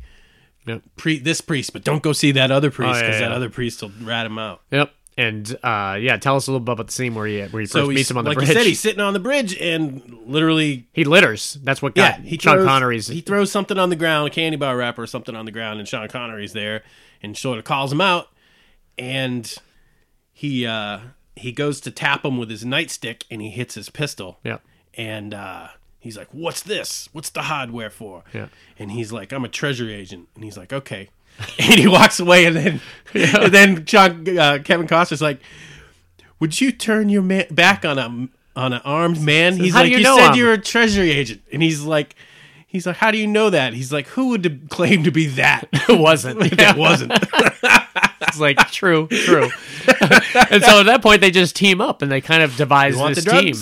Yep. Pre- this priest, but don't go see that other priest Oh, yeah, because that yeah. other priest will rat him out. Yep. And uh, yeah, tell us a little bit about the scene where he where he first meets him on the like bridge. you said, he's sitting on the bridge and literally, he litters. That's what yeah, got he Sean throws, Connery's. he throws something on the ground, a candy bar wrapper or something on the ground, and Sean Connery's there and sort of calls him out, and he uh, he goes to tap him with his nightstick and he hits his pistol. yeah. and uh, he's like, "What's this? What's the hardware for?" Yeah. And he's like, "I'm a treasury agent," and he's like, "Okay," [laughs] and he walks away, and then and then John uh, Kevin Costner's like, "Would you turn your ma- back on a on an armed man?" He's "How do like, you "You said I'm-" you're a treasury agent," and he's like. He's like, how do you know that? He's like, who would claim to be that? [laughs] It wasn't. [laughs] that wasn't. It's like true, true. and so at that point, they just team up and they kind of devise this the team.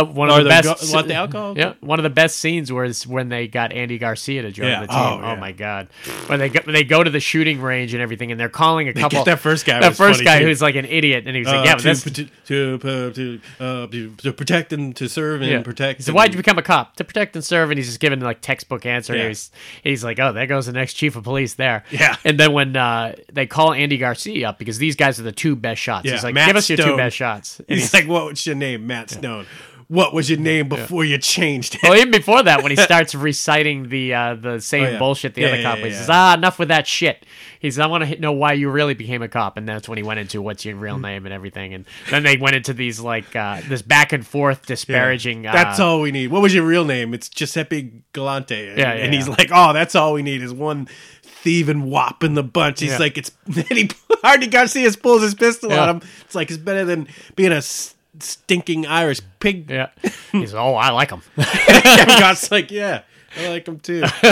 Uh, one of the the best. go- want the alcohol? Yeah, one of the best scenes was when they got Andy Garcia to join Yeah. the team. Oh, Oh, yeah. my god! When they go, they go to the shooting range and everything, and they're calling a couple. that first guy That was first guy too. who's like an idiot, and he's Uh, like, "Yeah, to, that's to, to, uh, to, protect and to serve and Yeah. protect. He said, and- "Why'd you become a cop? To protect and serve." And he's just giving like textbook answer. Yeah. He's he's like, "Oh, there goes the next chief of police there." Yeah. And then when uh, they call Andy Garcia up because these guys are the two best shots, he's like, Matt "Give us your two best shots." And He's like, "What's your name, Matt Stone? What was your name before you changed it?" well, even before that, when he [laughs] starts reciting the uh, the same Oh, yeah. bullshit the Yeah, other yeah, cop, yeah, he yeah. says, "Ah, enough with that shit." He says, "I want to know why you really became a cop," and that's when he went into what's your real Mm-hmm. name and everything, and then they went into these like uh, this back and forth disparaging. That's uh, all we need. What was your real name? It's Giuseppe Galante. And, Yeah, yeah, and he's yeah. like, "Oh, that's all we need is one thieving wop in the bunch." He's Yeah. like, "It's." [laughs] Then he [laughs] Andy Garcia pulls his pistol Yeah. on him. It's like it's better than being a s- stinking Irish pig. Yeah. He's oh, I like him. [laughs] God's like, "Yeah, I like him too." [laughs]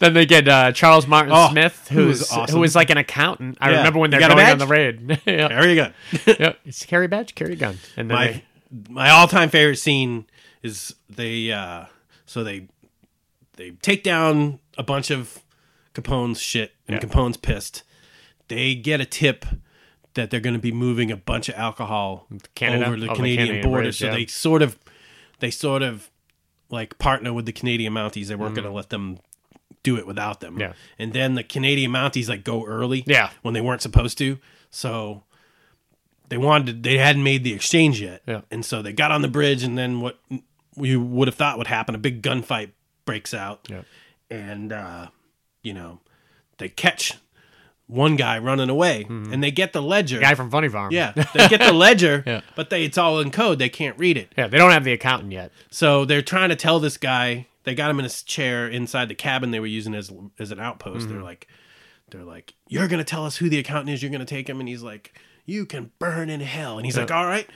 Then they get uh, Charles Martin Oh, Smith, who who's was awesome. who is like an accountant. I Yeah. remember when they're going on the raid. [laughs] yeah. There you go. yeah. It's carry a badge, carry a gun, and then my they, my all time favorite scene is they uh so they they take down a bunch of Capone's shit and Yeah. Capone's pissed. They get a tip that they're going to be moving a bunch of alcohol Canada? over the Over the Canadian, Canadian border. bridge, so yeah. they sort of they sort of like partner with the Canadian Mounties. They weren't Mm-hmm. going to let them do it without them. Yeah. And then the Canadian Mounties like go early. Yeah. When they weren't supposed to. So they wanted they hadn't made the exchange yet. Yeah. And so they got on the bridge and then what you would have thought would happen, a big gunfight breaks out. Yeah. And uh you know, they catch one guy running away, and they get the ledger. Mm-hmm. Guy from Funny Farm. yeah, they get the [laughs] ledger, Yeah. but they it's all in code. They can't read it. Yeah, they don't have the accountant yet. So they're trying to tell this guy. They got him in a chair inside the cabin they were using as as an outpost. Mm-hmm. They're like, they're like, you're gonna tell us who the accountant is. You're gonna take him, and he's like, you can burn in hell. And he's like, all right.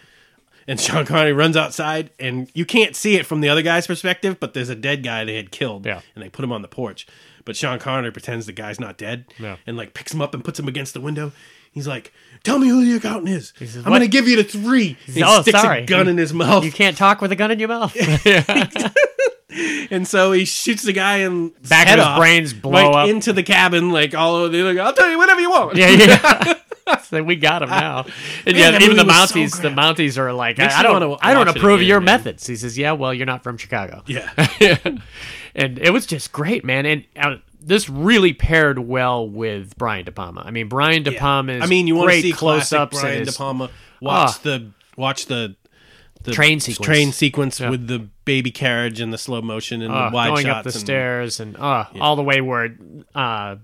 And Sean Connery runs outside, and you can't see it from the other guy's perspective, but there's a dead guy they had killed, Yeah. and they put him on the porch. But Sean Connery pretends the guy's not dead, Yeah. and like picks him up and puts him against the window. He's like, "Tell me who the accountant is. says, I'm gonna give you the three. He "Oh, sticks sorry. a gun in his mouth. You can't talk with a gun in your mouth. [laughs] [laughs] And so he shoots the guy and Back of his off, brains blow like, up. into the cabin, like all over. They're like, "I'll tell you whatever you want." yeah, yeah. [laughs] so we got him now. And yeah, even the was so Mounties, the. Mounties are like, I, I don't, I don't approve again, your man. methods. He says, yeah, well, you're not from Chicago. yeah. And it was just great, man. And uh, this really paired well with Brian De Palma. I mean, Brian De Palma is I mean, you want to see close ups. Brian and De Palma. Watch Ah. the watch the the Train sequence. train sequence with the baby carriage and the slow motion and uh, the wide going shots up the and- stairs and uh, all the way where uh,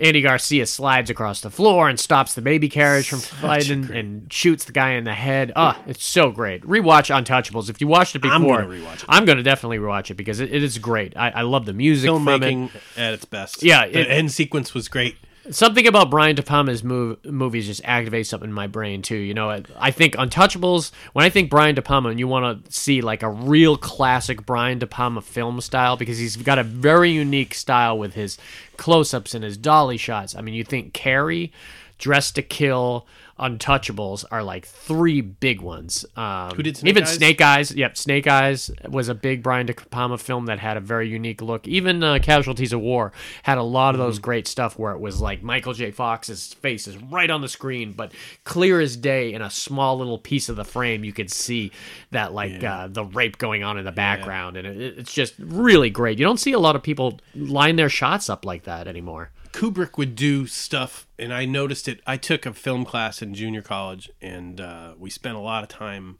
Andy Garcia slides across the floor and stops the baby carriage from sliding and shoots the guy in the head. Ah, it's so great. Rewatch Untouchables. If you watched it before, I'm gonna rewatch it. I'm gonna definitely rewatch it because it, it is great. I, I love the music from it. filmmaking at its best. Yeah, the end sequence was great. Something about Brian De Palma's move, movies just activates something in my brain too. You know, I, I think Untouchables. When I think Brian De Palma, and you want to see like a real classic Brian De Palma film style, because he's got a very unique style with his close-ups and his dolly shots. I mean, you think Carrie, Dressed to Kill, Untouchables are like three big ones. Um, Who did Snake even Eyes? Snake Eyes? Yep, Snake Eyes was a big Brian De Palma film that had a very unique look. Even uh, Casualties of War had a lot of those Mm-hmm. great stuff where it was like Michael J. Fox's face is right on the screen, but clear as day in a small little piece of the frame, you could see that like uh, the rape going on in the background, and it, it's just really great. You don't see a lot of people line their shots up like that anymore. Kubrick would do stuff, and I noticed it. I took a film class in junior college, and uh, we spent a lot of time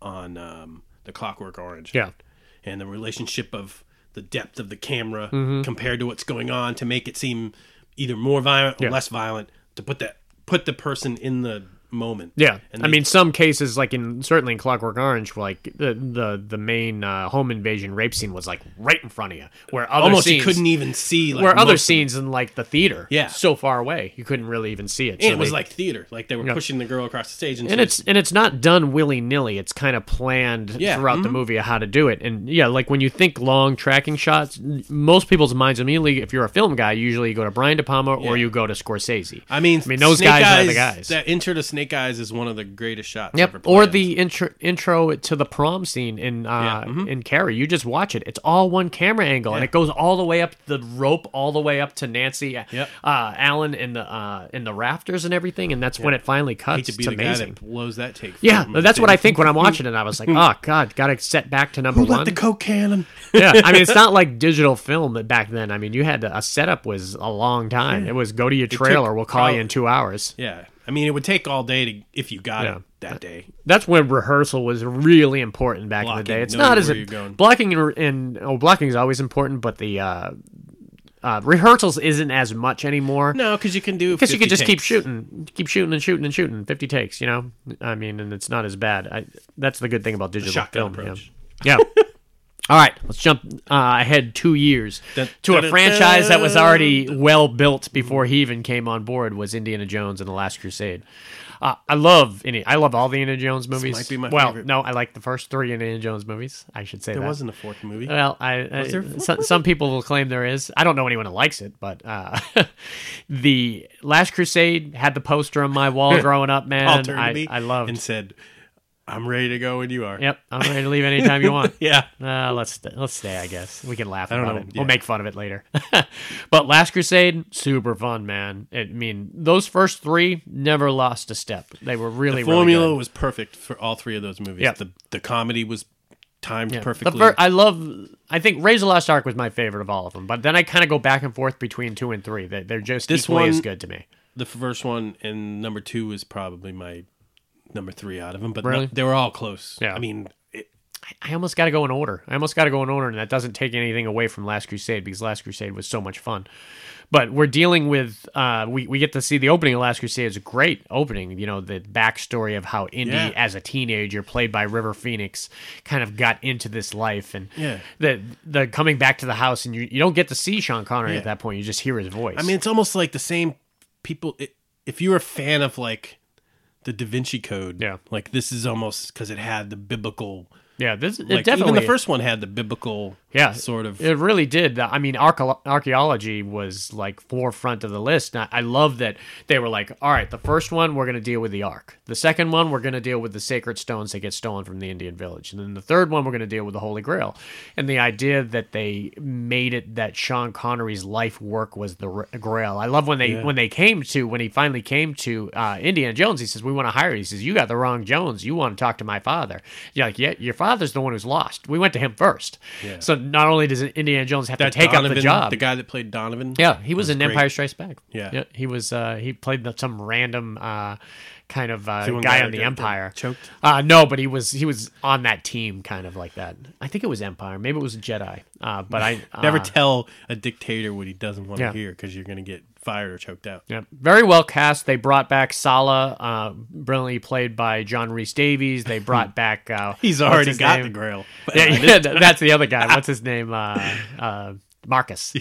on um, the Clockwork Orange. Yeah. and the relationship of the depth of the camera Mm-hmm. compared to what's going on to make it seem either more violent or Yeah. less violent to put that put the person in the moment. Yeah, and I they- mean, some cases, like in certainly in Clockwork Orange, like the the the main uh, home invasion rape scene was like right in front of you, where other almost scenes, you couldn't even see like where other most of it. scenes in like the theater, Yeah. so far away, you couldn't really even see it. And So it was they- like theater, like they were Yeah. pushing the girl across the stage, and, and it's and it's not done willy nilly. It's kind of planned Yeah, throughout the mhm. movie of how to do it. And yeah, like when you think long tracking shots, most people's minds immediately, if you're a film guy, usually you go to Brian De Palma or you go to Scorsese. I mean, I mean those Snake guys are the guys. That intro to Snake Eyes is one of the greatest shots. Yep. Or the intro intro to the prom scene in uh, Yeah, mhm. in Carrie. You just watch it. It's all one camera angle, and it goes all the way up the rope, all the way up to Nancy Yep. uh, Allen in the uh, in the rafters and everything. And that's when it finally cuts. to be it's the guy amazing. that blows that take. Yeah, that's what I think when I'm watching it. I was like, [laughs] oh god, gotta set back to number Who let one. the coke cannon? [laughs] yeah, I mean, it's not [laughs] like digital film back then. I mean, you had to, a setup was a long time. It was go to your trailer. We'll call you in two hours. Yeah, I mean, it would take all day to if you got Yeah. it that day. that's when rehearsal was really important back in the day. It's not as a, blocking and, and oh, blocking is always important, but the uh, uh, rehearsals isn't as much anymore. No, because you can do because you 50 could just keep shooting, keep shooting and shooting and shooting. Fifty takes, you know. I mean, and it's not as bad. I, that's the good thing about digital film. yeah. Yeah. [laughs] All right, let's jump uh, ahead two years to a franchise that was already well built before he even came on board. Was Indiana Jones and the Last Crusade? Uh, I love any. I love all the Indiana Jones movies. might be my well, favorite. no, I like the first three Indiana Jones movies. I should say There that. wasn't a fourth movie. Well, I, I there a fourth some, some people will claim there is. I don't know anyone who likes it, but uh, [laughs] the Last Crusade had the poster on my wall [laughs] growing up. Man, All turned to I, I loved. and said, "I'm ready to go when you are." Yep, I'm ready to leave anytime you want. [laughs] Yeah. Uh, let's st- let's stay. I guess we can laugh don't about know, it. yeah. We'll make fun of it later. [laughs] but Last Crusade, super fun, man. I mean, those first three never lost a step. They were really, The formula really good. was perfect for all three of those movies. Yeah. The the comedy was timed Yeah. perfectly. I love. I think Raise the Lost Ark was my favorite of all of them, but then I kind of go back and forth between two and three. They, they're just This equally as good to me. the first one and number two is probably my number three out of them, but no- they were all close. Yeah. I mean, it, I almost got to go in order. I almost got to go in order, and that doesn't take anything away from Last Crusade because Last Crusade was so much fun. But we're dealing with uh, we we get to see the opening of Last Crusade is a great opening. You know the backstory of how Indy, Yeah. as a teenager, played by River Phoenix, kind of got into this life, and Yeah. the the coming back to the house, and you, you don't get to see Sean Connery Yeah. at that point. You just hear his voice. I mean, it's almost like the same people. i if you're a fan of like the Da Vinci Code, Yeah. like this is almost because it had the biblical. Yeah, this it Like definitely even the first one had the biblical, Yeah, sort of. It really did. I mean, archaeology was like forefront of the list. And I, I love that they were like, all right, the first one we're going to deal with the Ark. The second one we're going to deal with the sacred stones that get stolen from the Indian village, and then the third one we're going to deal with the Holy Grail. And the idea that they made it that Sean Connery's life work was the Grail. I love when they when they came to when he finally came to uh, Indiana Jones. He says, "We want to hire." you." He says, "You got the wrong Jones. You want to talk to my father." You're like, "Yeah, your father's the one who's lost. We went to him first. So not only does Indiana Jones have that to take Donovan, up the job, the guy that played Donovan. yeah, he was, in great. Empire Strikes Back. Yeah. he was. Uh, he played the, some random uh, kind of uh, guy guy on the Empire. choked? Uh, no, but he was he was on that team, kind of like that. I think it was Empire. Maybe it was Jedi. Uh, but I [laughs] Never uh, tell a dictator what he doesn't want to Yeah. hear because you're going to get fired or choked out. Yeah, very well cast. They brought back Sallah, uh, brilliantly played by John Rhys-Davies. They brought back. Uh, [laughs] He's already got name? the grail. [laughs] Yeah, yeah, [laughs] that's the other guy. What's his name? Uh, uh, Marcus.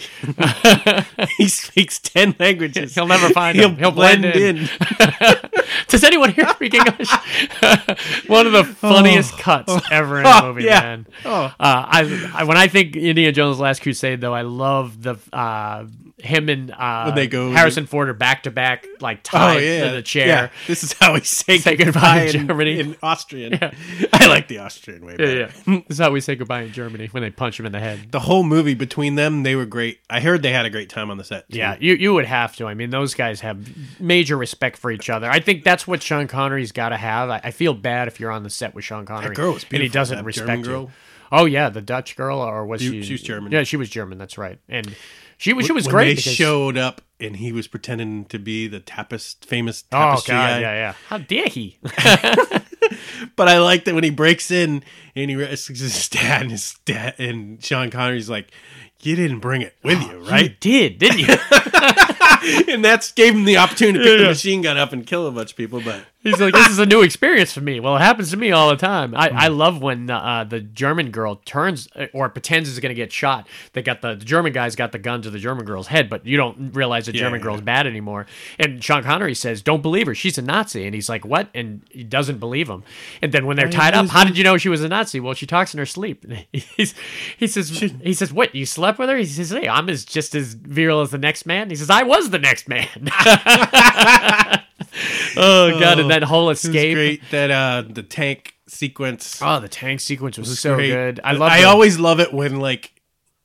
he speaks ten languages. He'll never find He'll him. He'll blend, blend in. in. Does anyone here speak English? One of the funniest cuts ever in a Oh, movie, yeah. man. Oh. Uh, I, I when I think Indiana Jones: Last Crusade, though, I love the uh, him and uh, When they go- Harrison Ford are back to back, like Oh tied yeah, to the chair. Yeah. This is how we say, Say goodbye goodbye in Germany. In Austrian, [laughs] I like the Austrian way better. yeah. [laughs] this is how we say goodbye in Germany when they punch him in the head. The whole movie between them, they were great. I heard they had a great time on the set. too. Yeah, you you would have to. I mean, those guys have major respect for each other. I think that's what Sean Connery's got to have. I, I feel bad if you're on the set with Sean Connery and he doesn't respect you. Oh yeah, the Dutch girl, or was She- she? she was German. Yeah, she was German. That's right. And she was she was when great. They because- showed up and he was pretending to be the tapest, famous Oh tapestry god, guy. yeah, yeah. How dare he? [laughs] But I like that when he breaks in and he rescues his dad, and his dad and Sean Connery's like, "You didn't bring it with you, [gasps] You right?" You did, didn't you? [laughs] [laughs] and that's gave him the opportunity to pick Yeah, the machine gun up and kill a bunch of people. But He's like, this is a new experience for me. Well, it happens to me all the time. I, Hmm. I love when uh, the German girl turns uh, or pretends is going to get shot. They got the, the German guy's got the gun to the German girl's head, but you don't realize the Yeah, German yeah, girl's yeah. bad anymore. And Sean Connery says, "Don't believe her. She's a Nazi." And he's like, "What?" And he doesn't believe him. And then when they're tied up, how did you know she was a Nazi? Well, she talks in her sleep. [laughs] He's, he says, "He says what? You slept with her?" He says, "Hey, I'm as just as virile as the next man." He says, "I was the next man." [laughs] [laughs] oh god! And that whole escape. great that uh, the tank sequence. Oh, the tank sequence was, so great. good. I love. I the- always love it when like,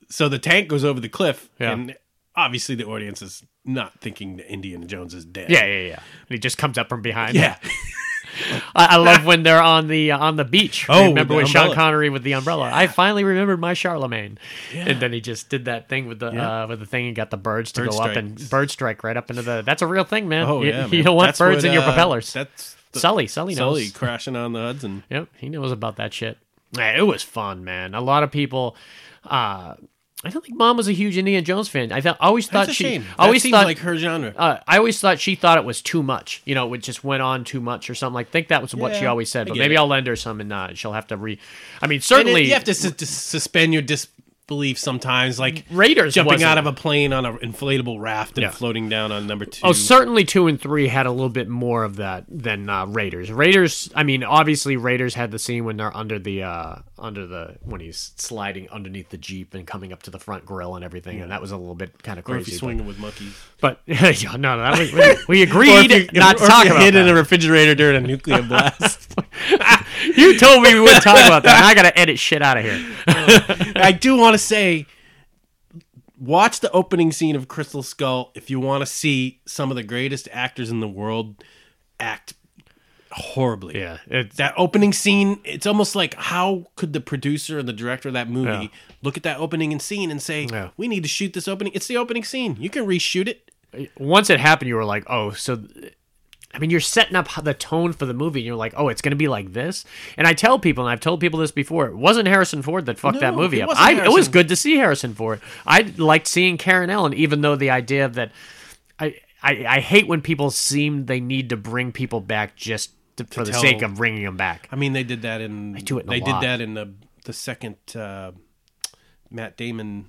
so the tank goes over the cliff, Yeah. and obviously the audience is not thinking that Indiana Jones is dead. Yeah, yeah, yeah. And he just comes up from behind. yeah. [laughs] [laughs] I, I love when they're on the uh, on the beach. Oh, remember with with Sean. Connery with the umbrella? I finally remembered my Charlemagne. And then he just did that thing with the Yeah. uh, with the thing and got the birds to Bird go up and strikes. bird strike right up into the. That's a real thing, man. Oh you, yeah, you don't want That's birds what, in your uh, propellers. That's the, Sully, Sully knows. Sully crashing on the Hudson. [laughs] Yep, he knows about that shit. Yeah, it was fun, man. A lot of people. Uh, I don't think mom was a huge Indiana Jones fan. I always thought That's a she shame. Always thought like her genre. uh, I always thought she thought it was too much. You know, it just went on too much or something. I think that was what she always said. But maybe it. I'll lend her some, and uh, she'll have to re. I mean, And it- certainly you have to to suspend your disbelief sometimes, like Raiders jumping wasn't- out of a plane on an inflatable raft and Yeah. floating down on number two. Oh, certainly two and three had a little bit more of that than uh, Raiders. Raiders, I mean, obviously Raiders had the scene when they're under the uh, under the when he's sliding underneath the jeep and coming up to the front grill and everything, and that was a little bit kind of or if crazy. but- swinging with monkeys. But, [laughs] yeah, no, no, that was, we, we [laughs] Or agreed if you, not or to if talk about hid in a refrigerator during a nuclear [laughs] blast. You told me we wouldn't talk about that. I got to edit shit out of here. [laughs] I do want to say, watch the opening scene of Crystal Skull if you want to see some of the greatest actors in the world act horribly. Yeah, it's That opening scene, it's almost like how could the producer and the director of that movie Yeah. look at that opening and scene and say, Yeah. "We need to shoot this opening. It's the opening scene. You can reshoot it." once it happened, you were like, oh, so I mean, you're setting up the tone for the movie, and you're like, "Oh, it's going to be like this." And I tell people, and I've told people this before, it wasn't Harrison Ford that fucked that movie up. I, it was good to see Harrison Ford. I liked seeing Karen Allen, even though the idea that, I, I, I hate when people seem they need to bring people back just to, for the sake of bringing them back. I mean, they did that in. They do it in They did that in the the second uh, Matt Damon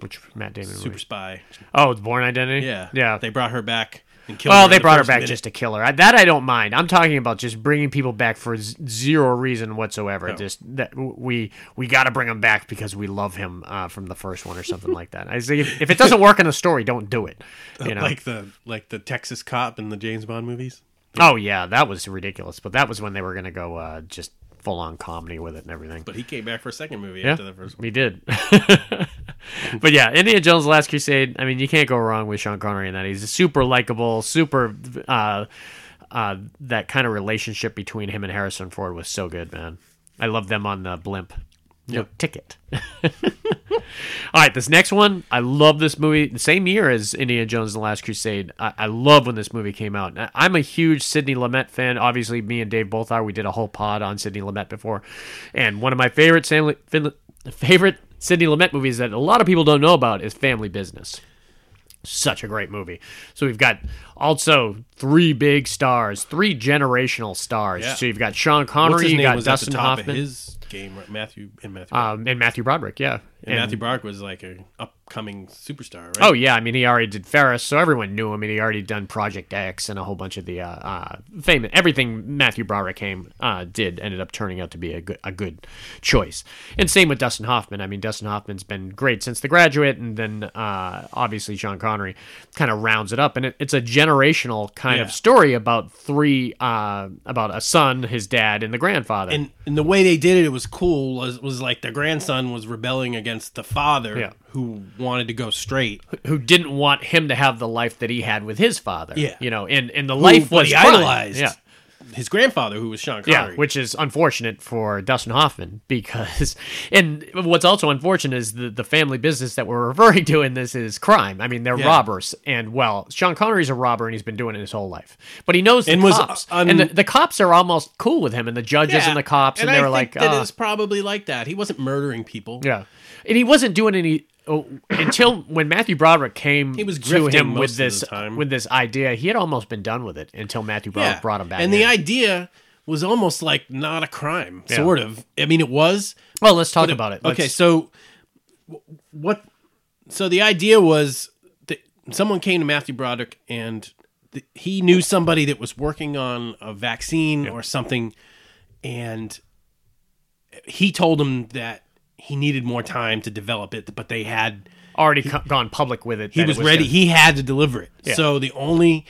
Which Matt Damon Super movie? Spy. Oh, Born Identity. Yeah, yeah. They brought her back and killed. well, they the brought her back minute. just to kill her. I, that I don't mind. I'm talking about just bringing people back for z- zero reason whatsoever. Just that we we got to bring him back because we love him uh, from the first one or something like that. I say if, if it doesn't work in the story, don't do it. [laughs] You know. like the like the Texas cop in the James Bond movies. oh yeah, that was ridiculous. But that was when they were going to go uh, just full on comedy with it and everything. But he came back for a second movie yeah, after the first one. He did. [laughs] but yeah, Indiana Jones: The Last Crusade. I mean, you can't go wrong with Sean Connery in that. He's super likable, super. Uh, uh, that kind of relationship between him and Harrison Ford was so good, man. I love them on the blimp. No Yep. ticket. [laughs] All right, this next one, I love this movie. The same year as Indiana Jones: and The Last Crusade. I, I love when this movie came out. I'm a huge Sidney Lumet fan. Obviously, me and Dave both are. We did a whole pod on Sidney Lumet before, and one of my favorite Stanley, fin- favorite Sidney Lumet movies that a lot of people don't know about is Family Business such a great movie. So we've got also three big stars, three generational stars. Yeah. So you've got Sean Connery, you got Dustin at the top Hoffman, of his game, right? Matthew and Matthew. um, and Matthew Broderick. Yeah, and, Matthew Broderick was like an upcoming superstar, right? Oh yeah, I mean he already did Ferris, so everyone knew him, and he already done Project X and a whole bunch of the uh, uh, famous everything Matthew Broderick came uh, did ended up turning out to be a good a good choice. And same with Dustin Hoffman. I mean Dustin Hoffman's been great since The Graduate, and then uh, obviously Sean Connery kind of rounds it up, and it, it's a generational kind Yeah. of story about three uh, about a son, his dad, and the grandfather. and and the way they did it, it was cool. Was was like the grandson was rebelling against the father, Yeah. Who wanted to go straight. who didn't want him to have the life that he had with his father. Yeah. you know, and and the life was he idolized Yeah. his grandfather, who was Sean Connery, Yeah, which is unfortunate for Dustin Hoffman [laughs] because, and what's also unfortunate is the, the family business that we're [laughs] referring to in this is crime. I mean, they're Yeah. robbers, and well, Sean Connery's a robber and he's been doing it his whole life, but he knows the And was, cops, uh, un- and the, the cops are almost cool with him, and the judges and the cops, and, I they're like, that it's probably like that. He wasn't murdering people. Yeah, and he wasn't doing any oh, until when Matthew Broderick came He was to him with this time. with this idea. He had almost been done with it until Matthew Broderick brought him back. And in. the idea was almost like not a crime, Yeah. sort of. I mean, it was. well, let's talk about it. Okay, so what? So the idea was that someone came to Matthew Broderick and th- he knew somebody that was working on a vaccine or something, and he told him that he needed more time to develop it, but they had already co- gone public with it. he was, it ready. gonna- he had to deliver it. Yeah. So the only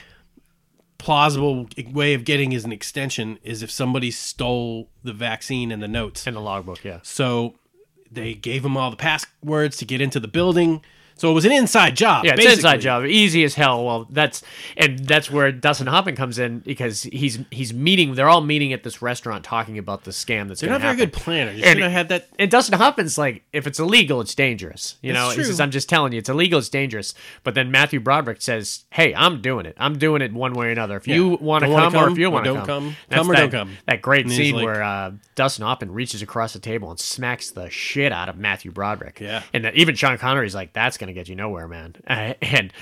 plausible way of getting is an extension is if somebody stole the vaccine and the notes. and the logbook. Yeah, So they gave him all the passwords to get into the building. So it was an inside job. yeah, it's an inside job, easy as hell. Well, that's and that's where Dustin Hoffman comes in because he's he's meeting. They're all meeting at this restaurant talking about the scam that's They're not to very good planners. You And- should have had that. And Dustin Hoffman's like, if it's illegal, it's dangerous. You know, That's he says. I'm just telling you, it's illegal, it's dangerous. But then Matthew Broderick says, Hey, I'm doing it. I'm doing it one way or another. If you Yeah. want to wanna come, or come if you want to don't come, come. Come or that, don't come. That great And scene like- where uh, Dustin Hoffman reaches across the table and smacks the shit out of Matthew Broderick. Yeah. and that even Sean Connery's like, that's going to get you nowhere, man. [laughs] and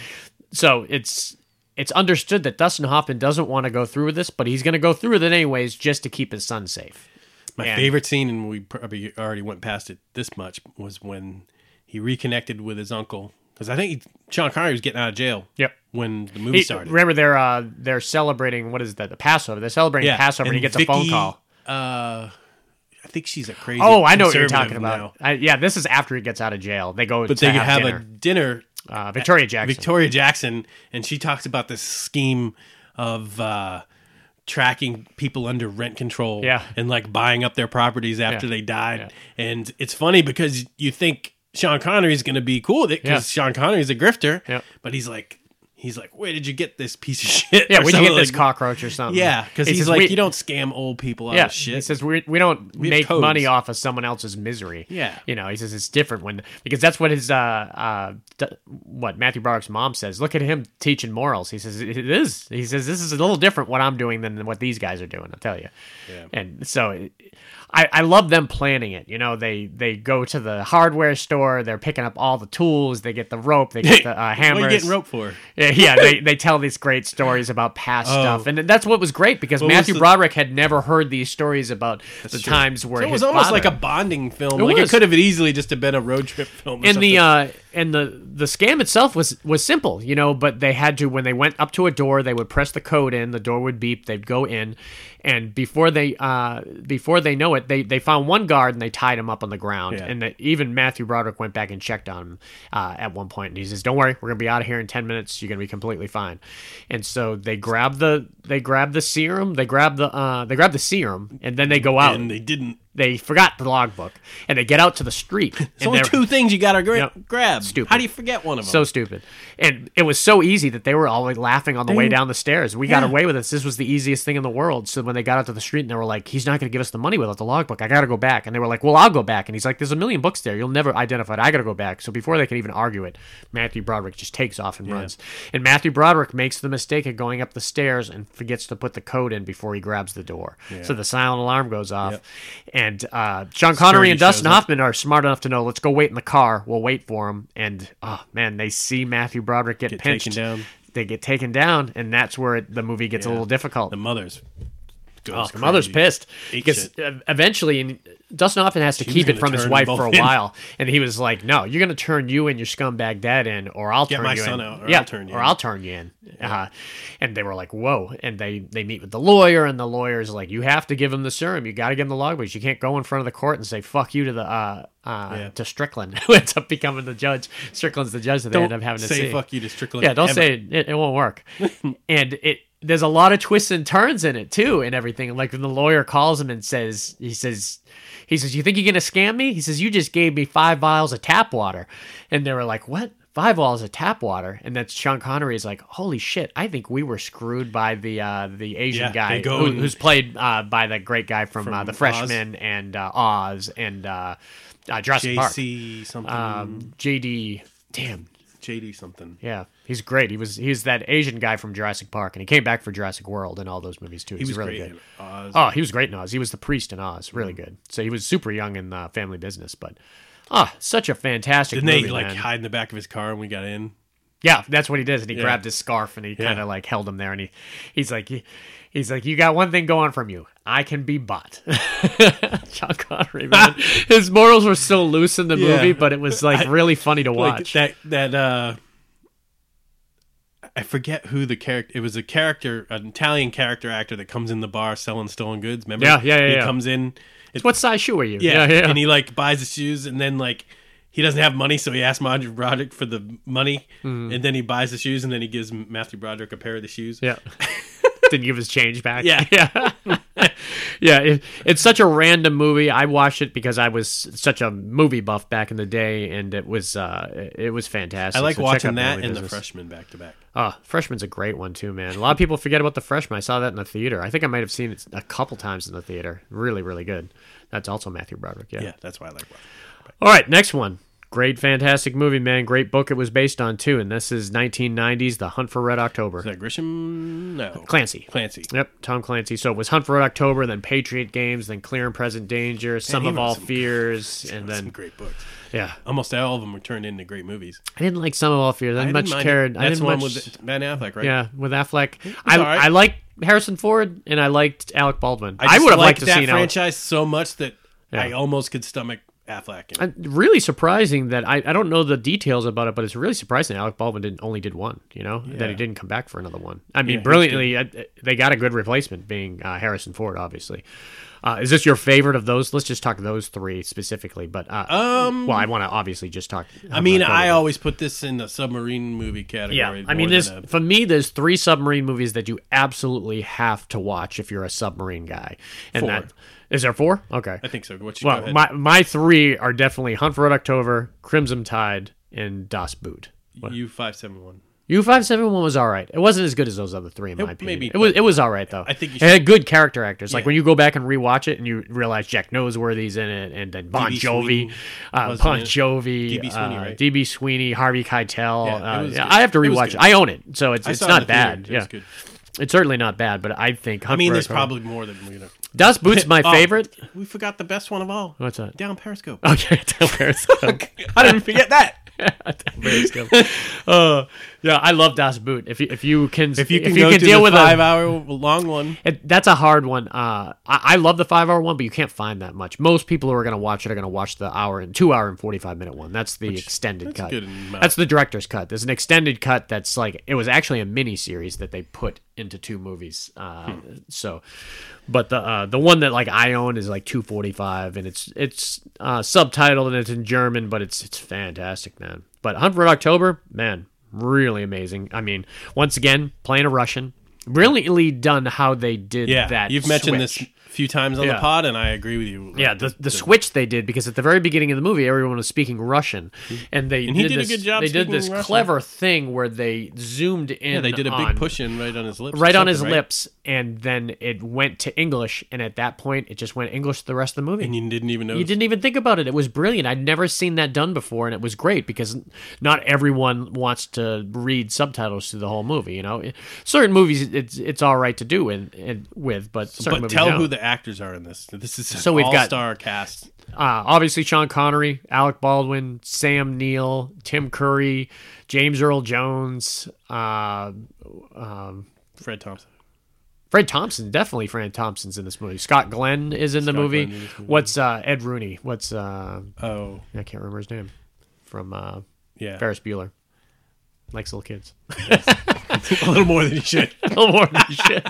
so it's. It's understood that Dustin Hoffman doesn't want to go through with this, but he's going to go through with it anyways just to keep his son safe. My And- favorite scene, and we probably already went past it this much, was when he reconnected with his uncle. Because I think he, Sean Connery was getting out of jail. Yep. When the movie He- started. Remember, they're uh, they're celebrating what is that? The Passover. They're celebrating Passover, and he gets a phone call. Uh, think she's a crazy. Oh, I know what you're talking about. I, yeah, this is after he gets out of jail. They go, But they have, have, dinner. a dinner. uh, Victoria Jackson. Victoria Jackson, and she talks about this scheme of uh, tracking people under rent control, Yeah. and like buying up their properties after Yeah. they died. Yeah. And it's funny because you think Sean Connery's going to be cool with it because Yeah. Sean Connery's a grifter, Yeah. but he's like. He's like, "Where did you get this piece of [laughs] shit?" Yeah, Or where'd you get this cockroach or something? Yeah, because he's like, we- "You don't scam old people out Yeah, of shit." he says we, we don't We make codes. money off of someone else's misery. Yeah. you know, he says it's different when because that's what his uh uh d- what Matthew Broderick's mom says. Look at him teaching morals. He says it is. He says this is a little different what I'm doing than what these guys are doing. I'll tell you. Yeah. And so. I, I love them planning it. You know, they they go to the hardware store. They're picking up all the tools. They get the rope. They get the uh, hammers. [laughs] what are you getting rope for? Yeah, yeah, they, they tell these great stories about past Oh. stuff, and that's what was great because What Matthew the- Broderick had never heard these stories about the true. times where So it was almost father- like a bonding film. It like was. it could have easily just have been a road trip film. Or and the uh and the the scam itself was was simple you know but they had to when they went up to a door they would press the code in the door would beep they'd go in and before they uh before they know it they they found one guard and they tied him up on the ground Yeah. and that even matthew broderick went back and checked on him uh, at one point and he says don't worry we're gonna be out of here in 10 minutes you're gonna be completely fine and so they grab the they grab the serum they grab the uh they grab the serum and then they go out and they didn't. They forgot the logbook and they get out to the street [laughs] and only two things you gotta gra- Yep. grab. Stupid. How do you forget one of them? so stupid. And it was so easy that they were all like laughing on the way down the stairs. We got away with this. This was the easiest thing in the world. So when they got out to the street and they were like, he's not going to give us the money without the logbook. I got to go back. And they were like, well, I'll go back. And he's like, there's a million books there. You'll never identify it. I got to go back. So before they can even argue it, Matthew Broderick just takes off and runs. And Matthew Broderick makes the mistake of going up the stairs and forgets to put the code in before he grabs the door. So the silent alarm goes off. Yep. And uh, Sean Connery Security and Dustin. Hoffman are smart enough to know, let's go wait in the car. We'll wait for him. And oh man, they see Matthew Broderick get, Get pinched. taken down. They get taken down, and that's where it, the movie gets a little difficult. the mother's. Oh, the mother's pissed because shit. eventually, Dustin Hoffman has to She was keep it from his wife for a in. while, and he was like, "No, you're going to turn you and your scumbag dad in, or I'll Get turn my you son in. out, or yeah, I'll turn you or in." I'll turn you in." Uh, and they were like, "Whoa!" And they they meet with the lawyer, and the lawyer's like, "You have to give him the serum. You got to give him the logbooks. You can't go in front of the court and say fuck you to the uh, uh, Yeah. to Strickland, [laughs] who ends up becoming the judge. Strickland's the judge that they Don't end up having to say see. fuck you to Strickland. Yeah, don't ever. say it, it. It won't work. [laughs] and it there's a lot of twists and turns in it too, and everything. Like when the lawyer calls him and says, he says, he says, "You think you're gonna scam me?" He says, "You just gave me five vials of tap water," and they were like, "What?" Five vials of tap water, and that's Sean Connery is like, "Holy shit! I think we were screwed by the uh, the Asian Yeah, guy who, and- who's played uh, by the great guy from, uh, From the Oz. Freshman and uh, Oz and uh, uh, Jurassic Park. Something. Um, JD, damn, JD something. yeah, he's great. He was he's that Asian guy from Jurassic Park, and he came back for Jurassic World and all those movies too. He He's was really great. good. in Oz. Oh, he was great in Oz. He was the priest in Oz. Really Mm-hmm. good. So he was super young in uh, Family Business, but ah, such a fantastic. Didn't movie, they like man. hide in the back of his car when we got in? Yeah, that's what he does. And he Yeah. grabbed his scarf and he Yeah. kind of like held him there, and he he's like he, he's like, you got one thing going from you. I can be bought. [laughs] Sean Connery, [laughs] man. His morals were so loose in the Yeah. movie, but it was like I- really funny to Like watch. that that uh I forget who the character. It was a character, an Italian character actor that comes in the bar selling stolen goods. Remember? Yeah, yeah, yeah, He yeah. comes in. It's what size shoe are you? yeah, yeah, yeah. and he like buys the shoes, and then like he doesn't have money, so he asks Matthew Broderick for the money, Mm-hmm. and then he buys the shoes, and then he gives Matthew Broderick a pair of the shoes. Yeah. [laughs] Didn't give his change back. Yeah. [laughs] Yeah. yeah. It, it's such a random movie. I watched it because I was such a movie buff back in the day, and it was uh, it was fantastic. I like So watching that and the Freshman back to back. Oh, Freshman's a great one too, man. A lot of people forget about the Freshman. I saw that in the theater. I think I might have seen it a couple times in the theater. Really, really good. That's also Matthew Broderick. Yeah. Yeah, that's why I like watching. All right, next one. Great, fantastic movie, man. Great book it was based on too, and this is 1990s, The Hunt for Red October. Is that Grisham? No, Clancy. Clancy. Yep, Tom Clancy. So it was Hunt for Red October, then Patriot Games, then Clear and Present Danger, Sum of All some- Fears, [laughs] and Some then great books. yeah, Almost all of them were turned into great movies. I didn't like Sum of All Fears. I didn't didn't much cared. it. I That's didn't the one much. with Ben Affleck, right? Yeah, with Affleck. I right. I like Harrison Ford and I liked Alec Baldwin. I, just would have liked to that see Alec. franchise so much that Yeah. I almost could stomach Affleck. Uh, really surprising that I, I don't know the details about it, but it's really surprising Alec Baldwin didn't only did one. You know that he didn't come back for another one. I mean, Yeah, brilliantly, uh, they got a good replacement, being uh, Harrison Ford, obviously. Uh, is this your favorite of those? Let's just talk those three specifically. But uh, Um, well, I want to obviously just talk. I mean, I always put this in the submarine movie category. Yeah, I mean, there's a- for me, there's three submarine movies that you absolutely have to watch if you're a submarine guy. And Four. that is there four? Okay. I think so. What you Well, my my three are definitely Hunt for Red October, Crimson Tide, and Das Boot. U five seven one. U five seven one was all right. It wasn't as good as those other three in my opinion. maybe, it was it was all right though. I think you it had good character actors. Like when you go back and rewatch it and you realize Jack Noseworthy's in it, and then Bon DB Jovi, uh, Bon. Jovi, DB Sweeney, uh, right? DB Sweeney, Harvey Keitel. Yeah, uh, yeah. I have to It rewatch good. it. I own it, so it's it's it not theater. bad. It Yeah, it's certainly not bad. But I think I mean, there's probably more than we know. Das Boot's my [laughs] Oh, favorite. We forgot the best one of all. What's that? Down Periscope. Okay, [laughs] Down Periscope. [laughs] I didn't forget that. Down Periscope. uh, yeah, I love Das Boot. If you if you can If you can go to deal the with five a, hour long one, it, that's a hard one. Uh, I, I love the five hour one, but you can't find that much. Most people who are going to watch it are going to watch the hour and two hour and forty five minute one. That's the extended that's cut. That's the director's cut. There's an extended cut that's like it was actually a mini series that they put into two movies. Uh, Hmm. So, but the uh, the one that like I own is like two forty five, and it's it's uh, subtitled and it's in German, but it's it's fantastic, man. But Hunt for October, man, really amazing. I mean, once again, playing a Russian, brilliantly done how they did yeah, that. you've mentioned this a few times on Yeah. the pod, and I agree with you. Yeah, the, the switch they did because at the very beginning of the movie, everyone was speaking Russian, and they And he did, did a this, good job They did this Russian. clever thing where they zoomed in. yeah, they did a big on- push in right on his lips, right on his right? lips, and then it went to English, and at that point, it just went English the rest of the movie. and you didn't even know. You didn't even think about it. It was brilliant. I'd never seen that done before, and it was great because not everyone wants to read subtitles through the whole movie. You know, certain movies it's it's all right to do in with, but certain But tell don't. who the actors are in this. This is So we've got- all-star cast. uh, obviously Sean Connery, Alec Baldwin, Sam Neill, Tim Curry, James Earl Jones, uh, um, Fred Thompson. Fred Thompson. Definitely Fred Thompson's in this movie. Scott Glenn is in the movie. Glenn is in this movie. What's uh, Ed Rooney? What's uh, Oh, I can't remember his name from uh, yeah, Ferris Bueller. Likes little kids. [laughs] [laughs] a little more than he should. [laughs] a little more than he should.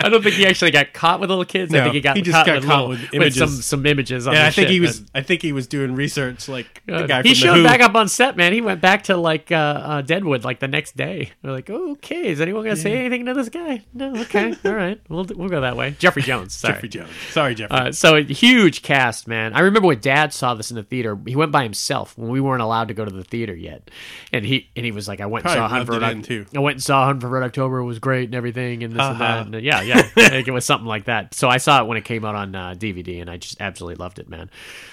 I don't think he actually got caught with little kids. I No, think he got he just caught, got with, caught little- with images. some some images. On Yeah, I think shit, he was. man. I think he was doing research like the God. guy he showed the back up on set, man. He went back to like uh, uh, Deadwood like the next day. We're like, oh, okay, is anyone gonna say anything to this guy? No, okay, all right, we'll we'll go that way. Jeffrey Jones, sorry. Jeffrey Jones. Sorry, Jeffrey. Uh, so a huge cast, man. I remember when Dad saw this in the theater. He went by himself when we weren't allowed to go to the theater yet, and he and he was like, "I went and saw Hunt for rubbed Red it in, too. I went and saw Hunt for Red October. Was great and everything, and this and that. Uh-huh. And, uh, yeah, yeah, [laughs] I think it was something like that. So I saw it when it came out on uh, DVD, and I just absolutely loved it, man.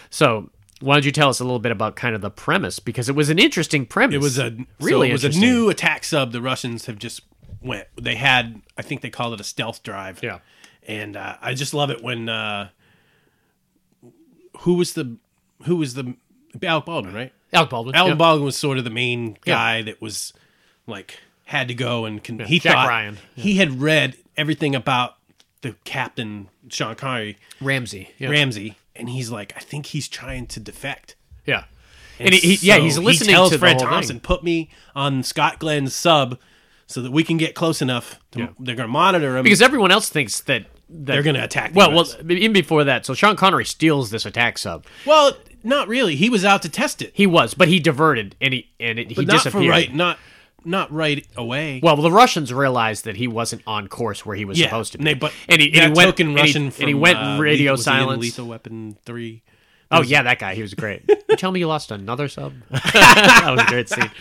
So. Why don't you tell us a little bit about kind of the premise because it was an interesting premise. it was a really so it was a new attack sub. The Russians have just went. They had. I think they called it a stealth drive. Yeah. and uh, I just love it when. Uh, who was the who was the Alec Baldwin right? Alec Baldwin. Alec yeah. Baldwin was sort of the main Yeah. guy that was like had to go and con- he Jack thought Ryan. he had read everything about the captain Sean Connery Ramsey. Yeah. Ramsey, and he's like, I think he's trying to defect. yeah. And, he, he- yeah, so he's listening He tells to the Fred whole thing. Thompson, put me on Scott Glenn's sub so that we can get close enough. To, Yeah. They're going to monitor him because everyone else thinks that, that they're going to attack. Well, well, even before that, so Sean Connery steals this attack sub. well, not really. He was out to test it, He was, but he diverted and he and it, he but not for disappeared. right, not not right away. Well, the Russians realized that he wasn't on course where he was yeah, supposed to be. they- but and he, and he went token and he- Russian and he went uh, radio Lethal- was he in silence. Lethal Weapon three. Oh yeah, that guy. He was great. [laughs] you tell me you lost another sub? [laughs] that was a great scene.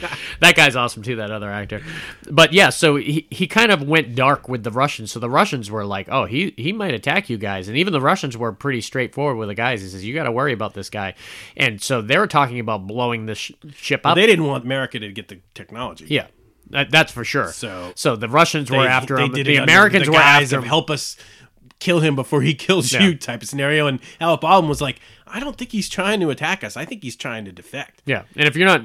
That guy's awesome too. That other actor. But yeah, so he, he kind of went dark with the Russians. So the Russians were like, oh, he he might attack you guys, and even the Russians were pretty straightforward with the guys. He says, you got to worry about this guy, and so they were talking about blowing this sh- ship up. They didn't want America to get the technology. yeah. That, that's for sure. So- so the Russians were They- after they him. The Americans the were after him. help us kill him before he kills Yeah. you type of scenario. And Alec Baldwin was like, I don't think he's trying to attack us. I think he's trying to defect. Yeah, and if you're not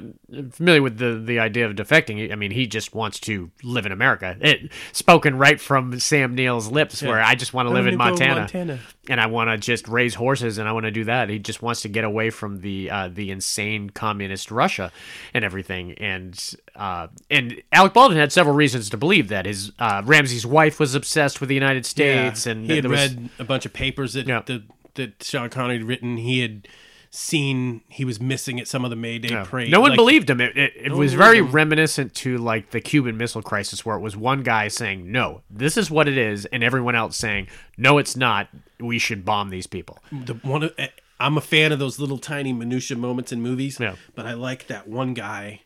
familiar with the the idea of defecting, I mean, he just wants to live in America. It spoken right from Sam Neill's lips, where I just want to live in Montana, Montana. and I want to just raise horses, and I want to do that. He just wants to get away from the uh, the insane communist Russia and everything. And uh, and Alec Baldwin had several reasons to believe that his uh, Ramsey's wife was obsessed with the United States, and he had there was- read a bunch of papers that Yeah. that, that Sean Connery had written. He had seen he was missing at some of the Mayday Yeah. parade. No one Like, believed him. It, it, it one was very him. reminiscent to like the Cuban Missile Crisis, where it was one guy saying, "No, this is what it is," and everyone else saying, "No, it's not. We should bomb these people." the one. eh, I'm a fan of those little tiny minutia moments in movies. Yeah. But I like that one guy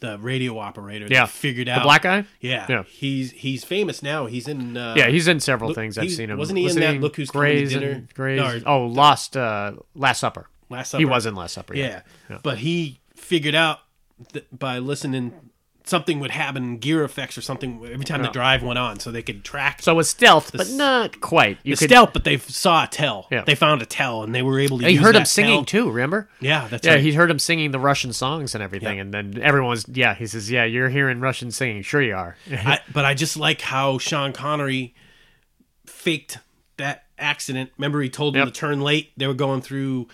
the radio operator. that Yeah. figured out The black guy? Yeah, Yeah. He's he's famous now. He's in. Uh, Yeah, he's in several Look, things. I've seen him. wasn't he in that Look Who's Coming to Dinner? Grey's? No, or- oh, Lost uh, Last Supper. Last Supper. He was in Last Supper. Yeah. Yeah. But he figured out by listening, something would happen, gear effects or something, every time the drive went on, so they could track So it was stealth, but not quite. You the could. stealth. But they saw a tell. Yeah. They found a tell, and they were able to. He heard him singing tell. too. Remember? Yeah, that's Yeah, right. he heard him singing the Russian songs and everything, Yeah. and then everyone was, yeah. He says, "Yeah, you're hearing Russian singing. Sure, you are." [laughs] I, but I just like how Sean Connery faked that accident. Remember, he told them Yep. to turn late. They were going through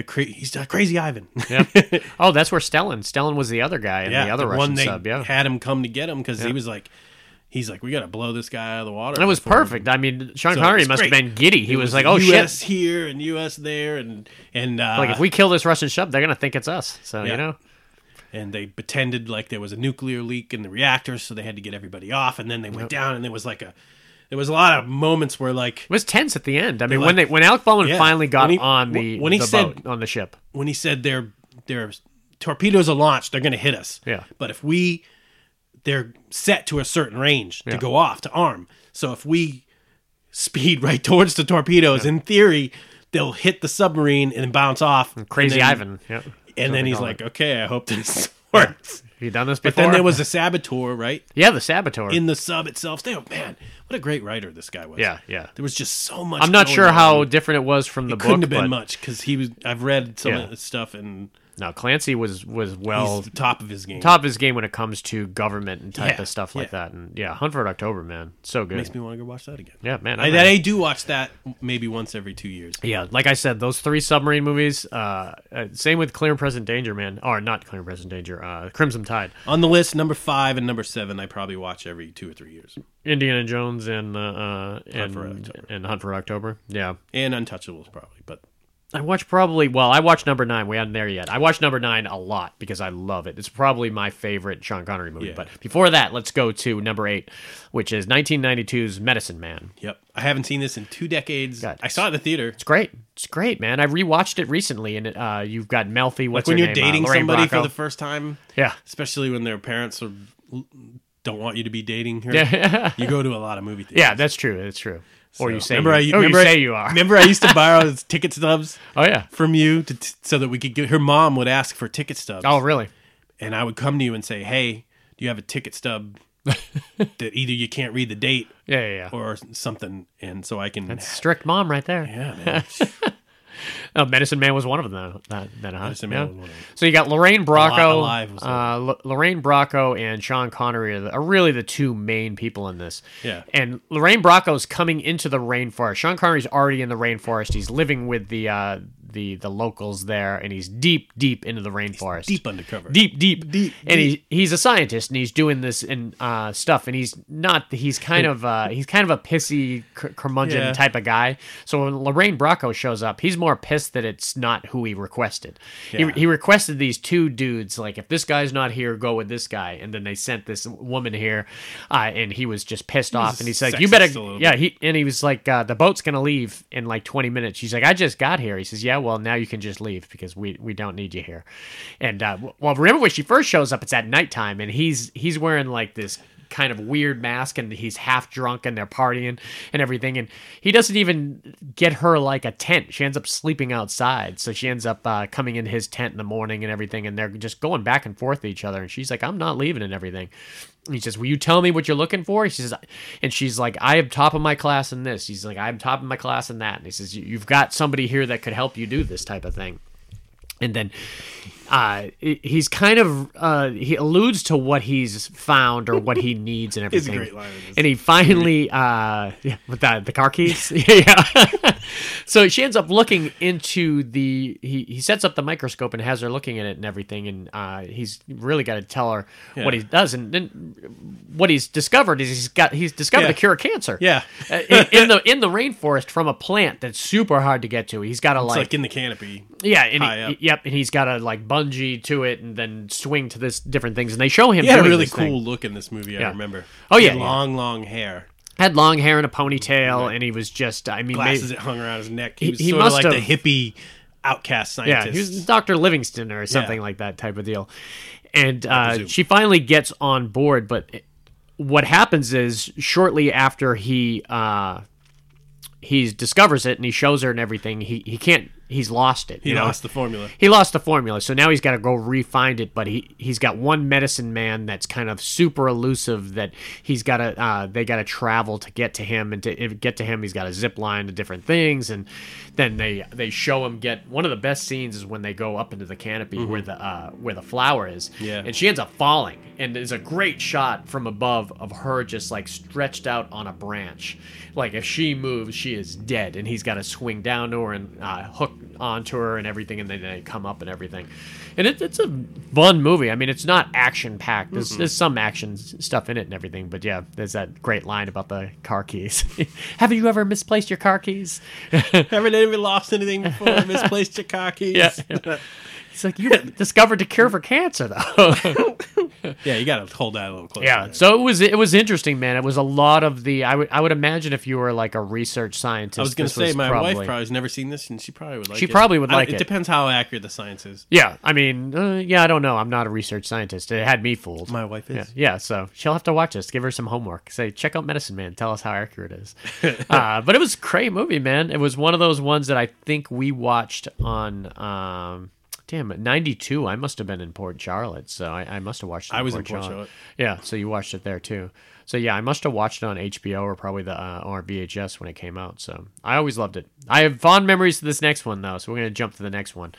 the cra- he's uh, crazy Ivan. Yep. [laughs] oh, that's where Stellan. Stellan was the other guy in yeah, the other one Russian they sub. Yeah, had him come to get him because he was like, he's like, we got to blow this guy out of the water. And it was perfect. I mean, Sean So Connery must have been giddy. He It was, like, "Oh U.S. shit!" here and U.S. there, and and uh, Like if we kill this Russian sub, they're gonna think it's us. So Yeah. you know, and they pretended like there was a nuclear leak in the reactor, so they had to get everybody off, and then they went down, and there was like a there was a lot of moments where like it was tense at the end. I mean, like- when they when Alec Baldwin Yeah. finally got he- on the when he the said- on the ship. when he said their their torpedoes are launched, they're going to hit us. Yeah. But if we they're set to a certain range to Yeah. go off to arm. So if we speed [laughs] right towards the torpedoes, in theory, they'll hit the submarine and bounce off. Crazy and then, Ivan. Yeah. And then he's like, "Okay, I hope this works." Have you done this before? But then there was a saboteur, right? yeah, the saboteur. In the sub itself. They, man, what a great writer this guy was. yeah, yeah. There was just so much. I'm not sure on. how different it was from the it book. couldn't have been much because he was. I've read some Yeah. of the stuff and No, Clancy was was well he's top of his game. top of his game when it comes to government and type Yeah, of stuff like yeah. that. And yeah, Hunt for October, man, so good. Makes me want to go watch that again. yeah, man. I, in. I do watch that maybe once every two years. yeah, like I said, those three submarine movies. Uh, uh, same with Clear and Present Danger, man. Or not Clear and Present Danger. Uh, Crimson Tide, On the list, number five and number seven, I probably watch every two or three years. Indiana Jones, and uh, uh, and for and Hunt for October. Yeah, And Untouchables, probably. But I watched probably well, I watched number nine. We hadn't there yet. I watched number nine a lot because I love it. It's probably my favorite Sean Connery movie. Yeah. But before that, let's go to number eight, which is 1992's Medicine Man. yep, I haven't seen this in two decades. God. I saw it in the theater. It's great. It's great, man. I rewatched it recently, and it, uh, you've got Melfi. What's Like when you're name? Uh, dating Lorraine somebody Bracco. for the first time, yeah, especially when their parents are, don't want you to be dating her. yeah, [laughs] You go to a lot of movie theaters. yeah. That's true. That's true. Or you say remember you, I, or oh, remember you I- say you are. Remember, I used to borrow [laughs] ticket stubs Oh yeah. from you to t- so that we could get. Her mom would ask for ticket stubs. Oh really? and I would come to you and say, "Hey, do you have a ticket stub [laughs] that either you can't read the date Yeah, yeah. yeah. or something?" And so I can. That's Strict mom right there. yeah, [laughs] Oh, Medicine Man was one of them. Then, that, huh? Medicine Man Yeah. was one of them. So you got Lorraine Bracco, uh, L- Lorraine Bracco, and Sean Connery are, the, are really the two main people in this. Yeah. And Lorraine Bracco's coming into the rainforest. Sean Connery's already in the rainforest. He's living with the uh, the the locals there, and he's deep, deep into the rainforest. Deep undercover. deep, deep, Deep, And he he's a scientist, and he's doing this and uh, stuff, and he's not. He's kind of uh, he's kind of a pissy cur- curmudgeon Yeah. type of guy. So when Lorraine Bracco shows up, he's more pissed that it's not who he requested. Yeah. He, he requested these two dudes, like if this guy's not here, go with this guy, and then they sent this woman here, uh, and he was just pissed off, and he's like, "You better, yeah." He and he was like, uh, "The boat's gonna leave in like 20 minutes." She's like, "I just got here." He says, "Yeah, well now you can just leave because we we don't need you here." And uh, well, remember when she first shows up? It's at nighttime, and he's he's wearing like this kind of weird mask and he's half drunk and they're partying and everything. And he doesn't even get her like a tent. She ends up sleeping outside. So she ends up uh, coming in his tent in the morning and everything. And they're just going back and forth to each other. And she's like i'm not leaving and everything. He says will you tell me what you're looking for? He says and she's like i am top of my class in this. He's like i'm top of my class in that. And he says "You- you've got somebody here that could help you do this type of thing. And then uh, he's kind of uh, he alludes to what he's found or what he needs and [laughs] everything. It's a great line in. And he finally uh, yeah, with the the car keys, [laughs] yeah. [laughs] so she ends up looking into the he he sets up the microscope and has her looking at it and everything, and uh, he's really got to tell her what he does, and then what he's discovered is he's got he's discovered Yeah. the cure of cancer. Yeah. Uh, in, in the in the rainforest from a plant that's super hard to get to. He's got to like like in the canopy. yeah, and he, yep, and he's got to like bungee to it and then swing to this different things, and they show him He had a really cool thing. look in this movie. I Yeah. remember. Oh, He yeah, had yeah. long, long hair, Had long hair and a ponytail, and he was just, I mean, glasses maybe, that hung around his neck. He, He- was he sort of like the hippie outcast scientist. yeah, he was Doctor Livingston or something Yeah. like that type of deal. and uh, she finally gets on board. But what happens is shortly after he uh, he discovers it and he shows her and everything, he he can't. He's lost it. He you know? lost the formula. He lost the formula, so now he's got to go re-find it. But he he's got one medicine man that's kind of super elusive. That he's got to uh, they got to travel to get to him, and to get to him, he's got a zip line to different things, and then they they show him get one of the best scenes is when they go up into the canopy where the uh, where the flower is, Yeah. and she ends up falling, and there's a great shot from above of her just like stretched out on a branch, like if she moves, she is dead, and he's got to swing down to her and uh, hook onto her and everything, and then they come up and everything. And it, it's a fun movie. I mean, it's not action packed. There's, there's some action stuff in it and everything, but yeah, there's that great line about the car keys. [laughs] Have you ever misplaced your car keys? [laughs] Haven't ever lost anything before? Misplaced your car [laughs] keys? Yeah, yeah. It's like you [laughs] discovered the cure for cancer, though. [laughs] Yeah, you got to hold that a little closer. yeah, there. so it was it was interesting, man. It was a lot of the. I would I would imagine if you were like a research scientist, I was going to say, my probably, wife probably has never seen this, and she probably would like She it. probably would I- like it. it. depends how accurate the science is. Yeah, I mean, uh, yeah, I don't know. I'm not a research scientist. It had me fooled. My wife is. Yeah, yeah, so she'll have to watch this. Give her some homework. Say, check out Medicine Man. Tell us how accurate it is. [laughs] uh, but it was a great movie, man. It was one of those ones that I think we watched on. Um, damn it, '92. I must have been in Port Charlotte, so I, I must have watched. it I was in Port Charlotte. Yeah, so you watched it there too. So yeah, I must have watched it on HBO or probably the uh, or VHS when it came out. So I always loved it. I have fond memories of this next one though. So we're gonna jump to the next one.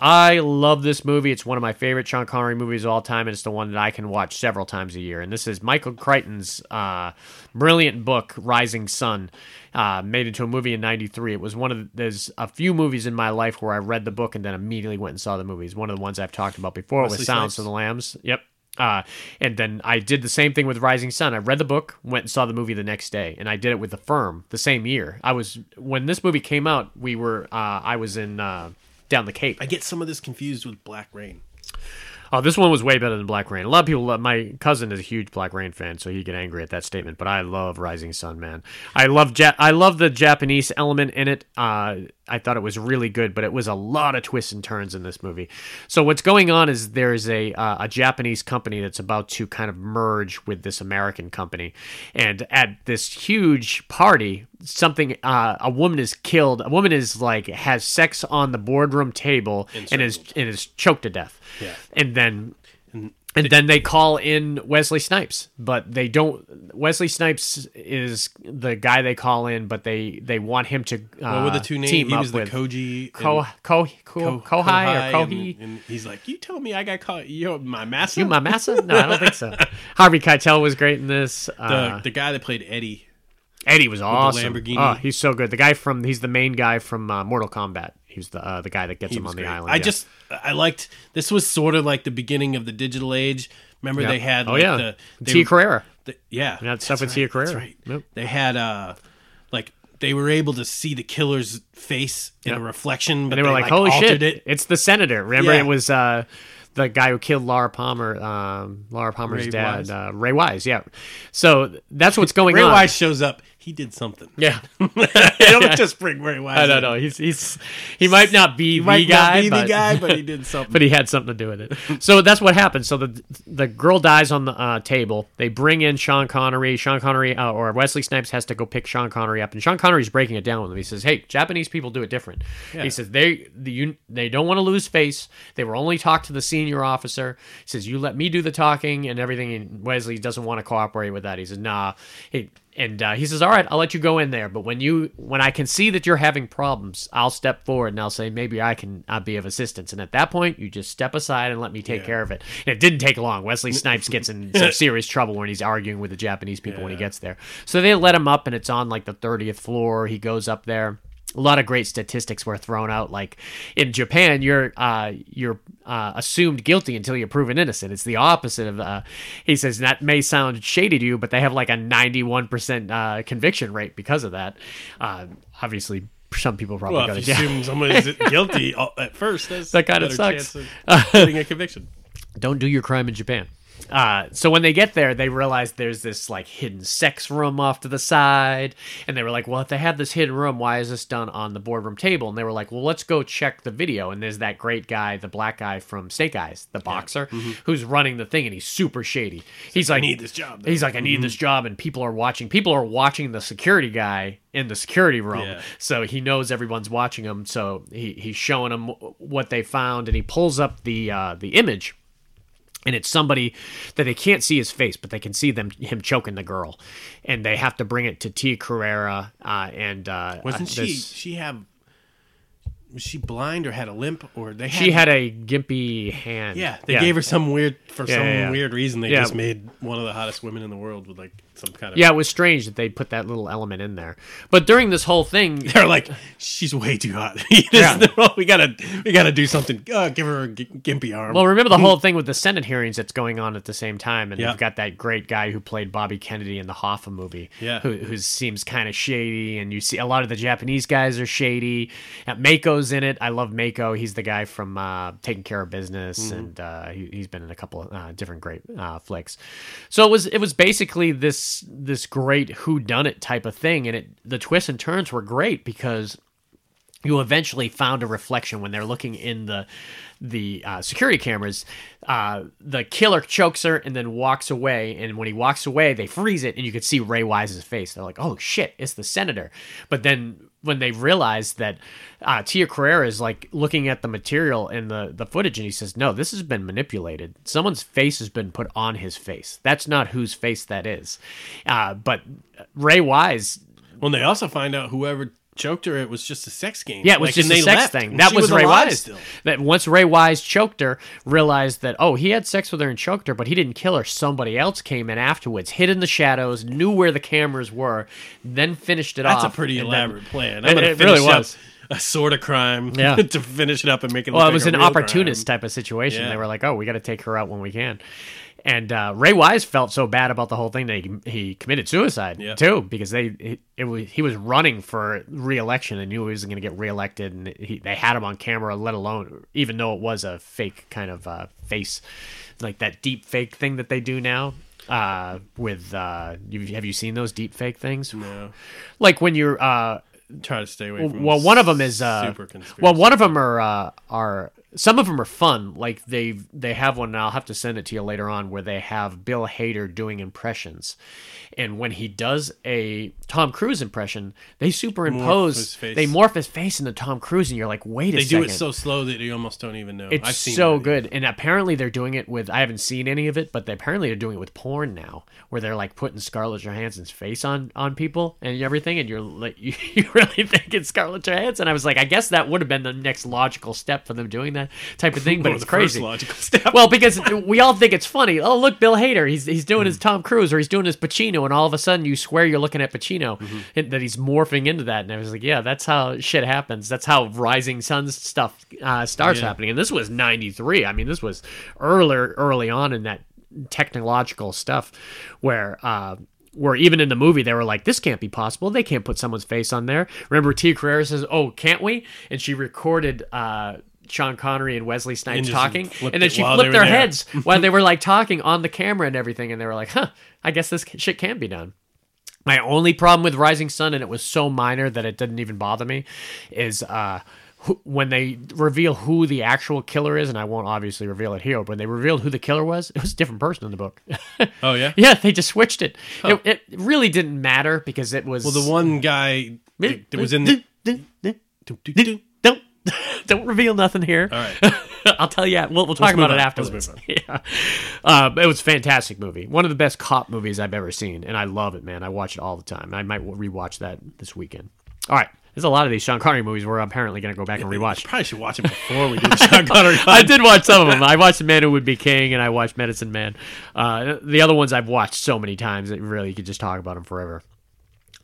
I love this movie. It's one of my favorite Sean Connery movies of all time, and it's the one that I can watch several times a year. And this is Michael Crichton's uh, brilliant book, Rising Sun, uh, made into a movie in '93. It was one of the, there's a few movies in my life where I read the book and then immediately went and saw the movies. One of the ones I've talked about before Wesley was Silence Snipes? of the Lambs. Yep. Uh, and then I did the same thing with Rising Sun. I read the book, went and saw the movie the next day, and I did it with The Firm the same year. I was when this movie came out. We were uh, I was in uh, down the Cape. I get some of this confused with Black Rain. Oh, this one was way better than Black Rain. A lot of people love. My cousin is a huge Black Rain fan, so he get angry at that statement. But I love Rising Sun, man. I love ja- I love the Japanese element in it. Uh, I thought it was really good, but it was a lot of twists and turns in this movie. So what's going on is there's a uh, a Japanese company that's about to kind of merge with this American company, and at this huge party, something uh, a woman is killed. A woman is like has sex on the boardroom table and is and is choked to death. Yeah. and then. And then they call in Wesley Snipes, but they don't. Wesley Snipes is the guy they call in, but they they want him to. Uh, What were the two names? He was the Koji. Ko Ko Ko Ko- Kohai or and- Kohi. And, he's like, you told me I got caught. You're my master. You my massa? No, I don't think so. [laughs] Harvey Keitel was great in this. the, Uh, the guy that played Eddie. Eddie was awesome. Lamborghini. Oh, he's so good. The guy from he's the main guy from uh, Mortal Kombat. He's the uh, the guy that gets He him on the great. island. I yeah. just I liked this was sort of like the beginning of the digital age. Remember they had oh like yeah, the they Tia Carrera. the- yeah Yeah, stuff that's with Tia right, that's Carrera. right. Yep. They had uh like they were able to see the killer's face in Yep. a reflection, but And they were like, "Holy shit! It. It's the senator." Remember, Yeah. it was uh, the guy who killed Laura Palmer, um, Laura Palmer's Ray dad, Wise? uh, Ray Wise. Yeah. So that's what's going Ray on. Ray Wise shows up. He did something. Yeah. [laughs] they don't just bring Ray Wise. I don't know. He's he's he might not be He the might guy, not be but, the guy, but he [laughs] did something. but he had something to do with it. So that's what happened. So the the girl dies on the uh, table. They bring in Sean Connery. Sean Connery uh, or Wesley Snipes has to go pick Sean Connery up, and Sean Connery's breaking it down with him. He says, "Hey, Japanese people do it different." He says they the, you, they don't want to lose face. They will only talk to the senior officer. He says, "You let me do the talking and everything." And Wesley doesn't want to cooperate with that. He says, "Nah." He, and uh, he says, "All right, I'll let you go in there, but when you when I can see that you're having problems, I'll step forward and I'll say maybe I can uh, be of assistance. And at that point, you just step aside and let me take care of it." And it didn't take long. Wesley [laughs] Snipes gets in some [laughs] serious trouble when he's arguing with the Japanese people when he gets there. So they let him up, and it's on like the thirtieth floor. He goes up there a lot of great statistics were thrown out. Like in Japan, you're uh, you're uh, assumed guilty until you're proven innocent. It's the opposite of. Uh, he says that may sound shady to you, but they have like a 91 percent uh, conviction rate because of that. Uh, obviously, some people probably well, go to if you jail. assume somebody's [laughs] guilty uh, at first, that's That a better sucks. of getting a conviction. [laughs] Don't do your crime in Japan. Uh, so when they get there, they realize there's this like hidden sex room off to the side, and they were like, "Well, if they have this hidden room, why is this done on the boardroom table?" And they were like, "Well, let's go check the video." And there's that great guy, the black guy from Snake Eyes, the boxer, who's running the thing, and he's super shady. He's like, "I need this job, though." He's like, "I need this job," and people are watching. People are watching the security guy in the security room, Yeah. so he knows everyone's watching him. So he, he's showing them what they found, and he pulls up the uh, the image and it's somebody that they can't see his face, but they can see them him choking the girl, and they have to bring it to Tia Carrera. Uh, and uh, Wasn't uh, she? this- She have. Was she blind or had a limp or they? Had, She had a gimpy hand. Yeah, they gave her some weird for Yeah, some yeah, yeah. weird reason. They Yeah. just made one of the hottest women in the world with like some kind of. Yeah, it was strange that they put that little element in there. But during this whole thing, [laughs] they're like, she's way too hot. [laughs] Yeah. [laughs] we gotta, we gotta do something. Uh, give her a g- gimpy arm. Well, remember the whole thing with the Senate hearings that's going on at the same time, and Yeah. you've got that great guy who played Bobby Kennedy in the Hoffa movie, Yeah. who, who seems kind of shady, and you see a lot of the Japanese guys are shady. Uh, Mako's in it. I love Mako. He's the guy from uh, Taking Care of Business, Mm-hmm. and uh, he, he's been in a couple of uh, different great uh, flicks. So it was it was basically this this great who done it type of thing, and it the twists and turns were great because you eventually found a reflection when they're looking in the the uh, security cameras. Uh, the killer chokes her and then walks away. And when he walks away, they freeze it, and you could see Ray Wise's face. They're like, "Oh shit, it's the senator!" But then when they realize that uh, Tia Carrera is like looking at the material and the the footage, and he says, "No, this has been manipulated. Someone's face has been put on his face. That's not whose face that is." Uh, but Ray Wise when they also find out whoever choked her, it was just a sex game. Yeah, it was Like, just a sex left, thing. That she was, Ray Wise. Still. That once Ray Wise choked her, realized that oh, he had sex with her and choked her, but he didn't kill her. Somebody else came in afterwards, hid in the shadows, knew where the cameras were, then finished it That's off. That's a pretty and then- elaborate plan. It- I'm it finish really up was. a sort of crime [laughs] Yeah. to finish it up and make it. Well, it was like an opportunist crime. type of situation. Yeah. They were like, "Oh, we got to take her out when we can." And uh, Ray Wise felt so bad about the whole thing that he, he committed suicide Yeah. too, because they it, it was he was running for re-election and knew he wasn't going to get reelected, and he, they had him on camera. Let alone, even though it was a fake kind of uh, face, like that deep fake thing that they do now. Uh, with uh, have you seen those deep fake things? No, Like when you're uh, try to stay away from. well, one of them is uh, super conspiracy. well, one of them are uh, are some of them are fun. Like they they have one. And I'll have to send it to you later on where they have Bill Hader doing impressions, and when he does a Tom Cruise impression, they superimpose face. they morph his face into Tom Cruise, and you're like, wait a They second. do it so slow that you almost don't even know. It's I've seen so good, and apparently they're doing it with. I haven't seen any of it, but they, apparently they're doing it with porn now, where they're like putting Scarlett Johansson's face on on people and everything, and you're like, you, [laughs] you really think it's Scarlett Johansson? I was like, I guess that would have been the next logical step for them doing that type of thing, but it's [laughs] crazy. logical step. Well, because we all think it's funny. Oh, look, Bill Hader. He's he's doing his Tom Cruise or he's doing his Pacino, and all of a sudden you swear you're looking at Pacino, and that he's morphing into that. And I was like, yeah, that's how shit happens. That's how Rising Suns stuff uh, starts Yeah. happening. And this was '93. I mean, this was earlier, early on in that technological stuff, where. Uh, where even in the movie they were like, "This can't be possible. They can't put someone's face on there." Remember, Tia Carrera says, "Oh, can't we?" And she recorded uh, Sean Connery and Wesley Snipes And talking, and then she flipped their heads [laughs] while they were like talking on the camera and everything, and they were like, "Huh, I guess this shit can be done." My only problem with Rising Sun, and it was so minor that it didn't even bother me, is uh, who, when they reveal who the actual killer is, and I won't obviously reveal it here, but when they revealed who the killer was, it was a different person in the book. [laughs] Oh yeah. yeah, they just switched it. it. It really didn't matter because it was. Well, the one guy that that was in the. [laughs] [laughs] don't reveal nothing here. All right. [laughs] I'll tell you. We'll, we'll talk move about it afterwards. Let's [laughs] yeah, uh, it was a fantastic movie. One of the best cop movies I've ever seen, and I love it, man. I watch it all the time. I might rewatch that this weekend. All right, there's a lot of these Sean Connery movies we're apparently going to go back and rewatch. Probably should watch them before we do Sean Connery. I did watch some of them. I watched The Man Who Would Be King, and I watched Medicine Man. Uh, the other ones I've watched so many times that really you could just talk about them forever.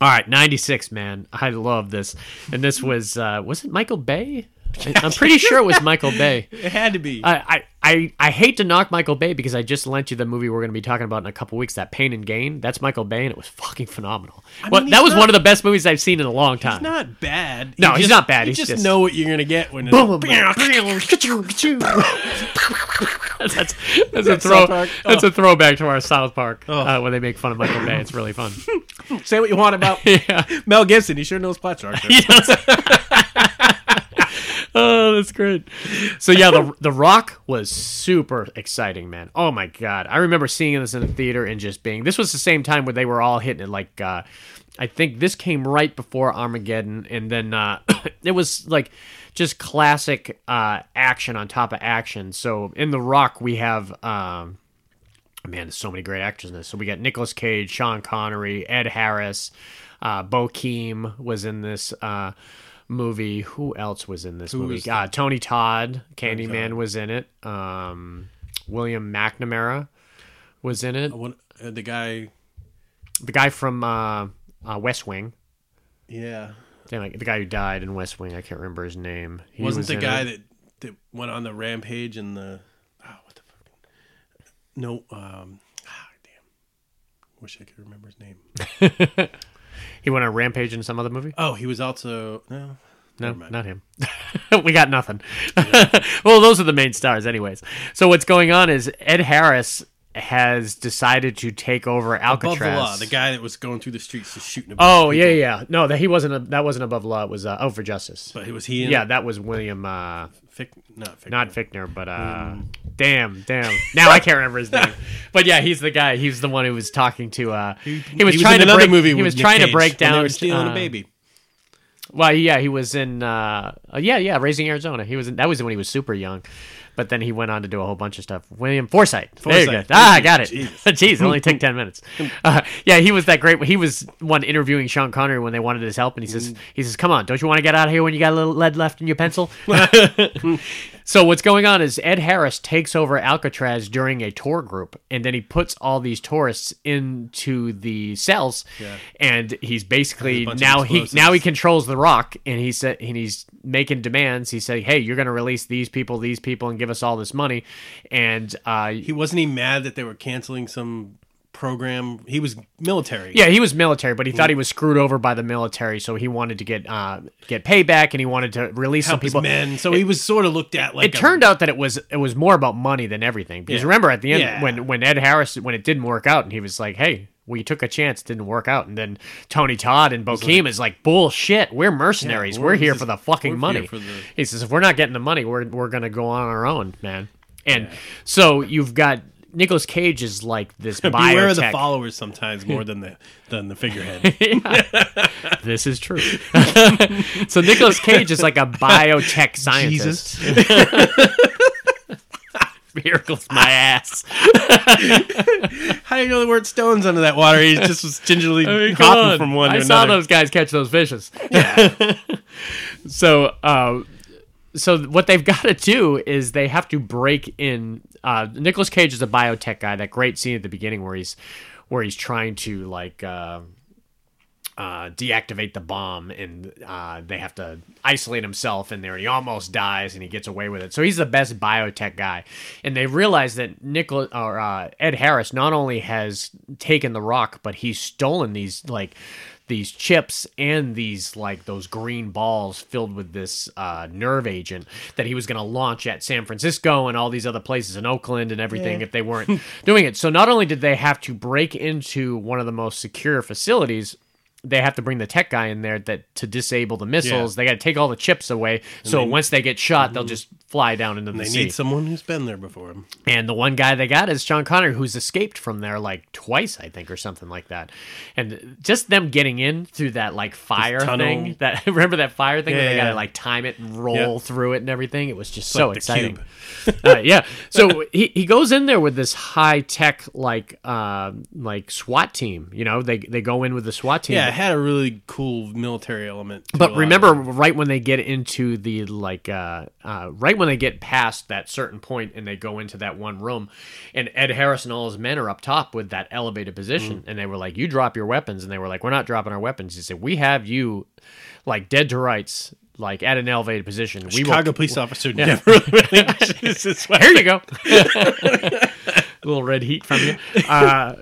All right, ninety six, man. I love this, and this was uh, was it Michael Bay? [laughs] I'm pretty sure it was Michael Bay. It had to be. I, I, I, I hate to knock Michael Bay because I just lent you the movie we're going to be talking about in a couple weeks, that Pain and Gain. That's Michael Bay, and it was fucking phenomenal. well, mean, that was not- one of the best movies I've seen in a long time. He's not bad. No, he's just- not bad. You He's just, just- know what you're gonna get when. Boom, boom. [laughs] that's that's a throw. South That's Oh. a throwback to our South Park Oh. uh, when they make fun of Michael Bay. It's really fun. [laughs] Say what you want about yeah. Mel Gibson. He sure knows plot structure. [laughs] Oh, that's great. So yeah, the the Rock was super exciting, man. Oh my god, I remember seeing this in the theater and just being. This was the same time where they were all hitting it. Like, uh, I think this came right before Armageddon, and then uh, [coughs] it was like just classic uh, action on top of action. So in the Rock, we have. Um, man, there's so many great actors in this. So we got Nicolas Cage, Sean Connery, Ed Harris, uh, Bokeem was in this uh, movie. Who else was in this movie? was Uh, Tony Todd, Candyman was in it. Um, William McNamara was in it. One- uh, the guy, The guy from uh, uh, West Wing. yeah, Damn, like, the guy who died in West Wing. I can't remember his name. He wasn't was the guy it. that that went on the rampage in the oh what the fuck? No, um, ah, damn. Wish I could remember his name. [laughs] he went on Rampage in some other movie. Oh, he was also no. No, not him. [laughs] we got nothing. [laughs] well, those are the main stars, anyways. So what's going on is Ed Harris has decided to take over Alcatraz. Above the law, the guy that was going through the streets just shooting. Oh people. yeah, yeah. No, that he wasn't. A, that wasn't above law. It was uh, out for justice. But was he? In yeah, that was William. Uh, Fick, not Fick, not Fichtner, but uh, damn, damn. Now I can't remember his name. [laughs] But yeah, he's the guy. He's the one who was talking to. Uh, he, was he trying in to another break, movie. He with was Nick trying to Cage break when down. They were stealing uh, a baby. Well, yeah, he was in. Uh, uh, yeah, yeah, Raising Arizona. He was. In, that was when he was super young, but then he went on to do a whole bunch of stuff. William Forsythe. There you go. Forsythe. Ah, I got it. Jesus. [laughs] Jeez, it only took ten minutes. [laughs] Uh, yeah, he was that great. He was one interviewing Sean Connery when they wanted his help, and he says, "He says, come on, don't you want to get out of here when you got a little lead left in your pencil?" So what's going on is Ed Harris takes over Alcatraz during a tour group, and then he puts all these tourists into the cells, and he's basically now he now he controls the rock, and he said and he's making demands. He said, "Hey, you're going to release these people, these people, and give us all this money," and uh, He wasn't he mad that they were canceling some program. He was military. Yeah, he was military, but he thought he was screwed over by the military, so he wanted to get uh, get payback, and he wanted to release help some people. his men. So he was sort of looked at like it turned out that it was it was more about money than everything. Because Yeah. remember at the end Yeah. when when Ed Harris when it didn't work out, and he was like, "Hey." We took a chance, didn't work out, and then Tony Todd and Bokeem is like, "Bullshit! We're mercenaries. Yeah, we're, we're here for the fucking money." the- He says, "If we're not getting the money, we're we're gonna go on our own, man." And so you've got Nicolas Cage is like this [laughs] Beware of the followers sometimes more than the than the figurehead. [laughs] This is true. [laughs] so Nicolas Cage is like a biotech scientist. Miracles my ass. How do you know there weren't stones under that water? He just was gingerly I mean, hopping on. from one to I saw another. those guys catch those fishes. Yeah. so, uh, so what they've [laughs] got to do is they have to break in. Uh, Nicholas Cage is a biotech guy. That great scene at the beginning where he's where he's trying to like. Uh, uh, deactivate the bomb, and uh, they have to isolate himself in there. He almost dies, and he gets away with it. So he's the best biotech guy. And they realize that Nicholas or uh, Ed Harris not only has taken the rock, but he's stolen these like these chips and these like those green balls filled with this uh, nerve agent that he was going to launch at San Francisco and all these other places in Oakland and everything if they weren't [laughs] doing it. So not only did they have to break into one of the most secure facilities they have to bring the tech guy in there that to disable the missiles. They got to take all the chips away. so once they get shot, they'll just fly down into the They sea. need someone who's been there before and the one guy they got is Sean Connery, who's escaped from there like twice, I think, or something like that. And just them getting in through that like fire thing. That [laughs] remember that fire thing where Yeah, they got to like time it and roll Yeah. through it and everything. It was just so like exciting. [laughs] uh, yeah. So he, he goes in there with this high tech like uh, like SWAT team. You know, they they go in with the SWAT team. Yeah, had a really cool military element. But remember, right when they get into the like, uh, uh, right when they get past that certain point and they go into that one room, and Ed Harris and all his men are up top with that elevated position, Mm. and they were like, "You drop your weapons," and they were like, "We're not dropping our weapons." He said, "We have you, like dead to rights, like at an elevated position. We will Chicago police [laughs] officer never [laughs] relinquishes his weapon. [laughs] here you go. a little red heat from you. Uh,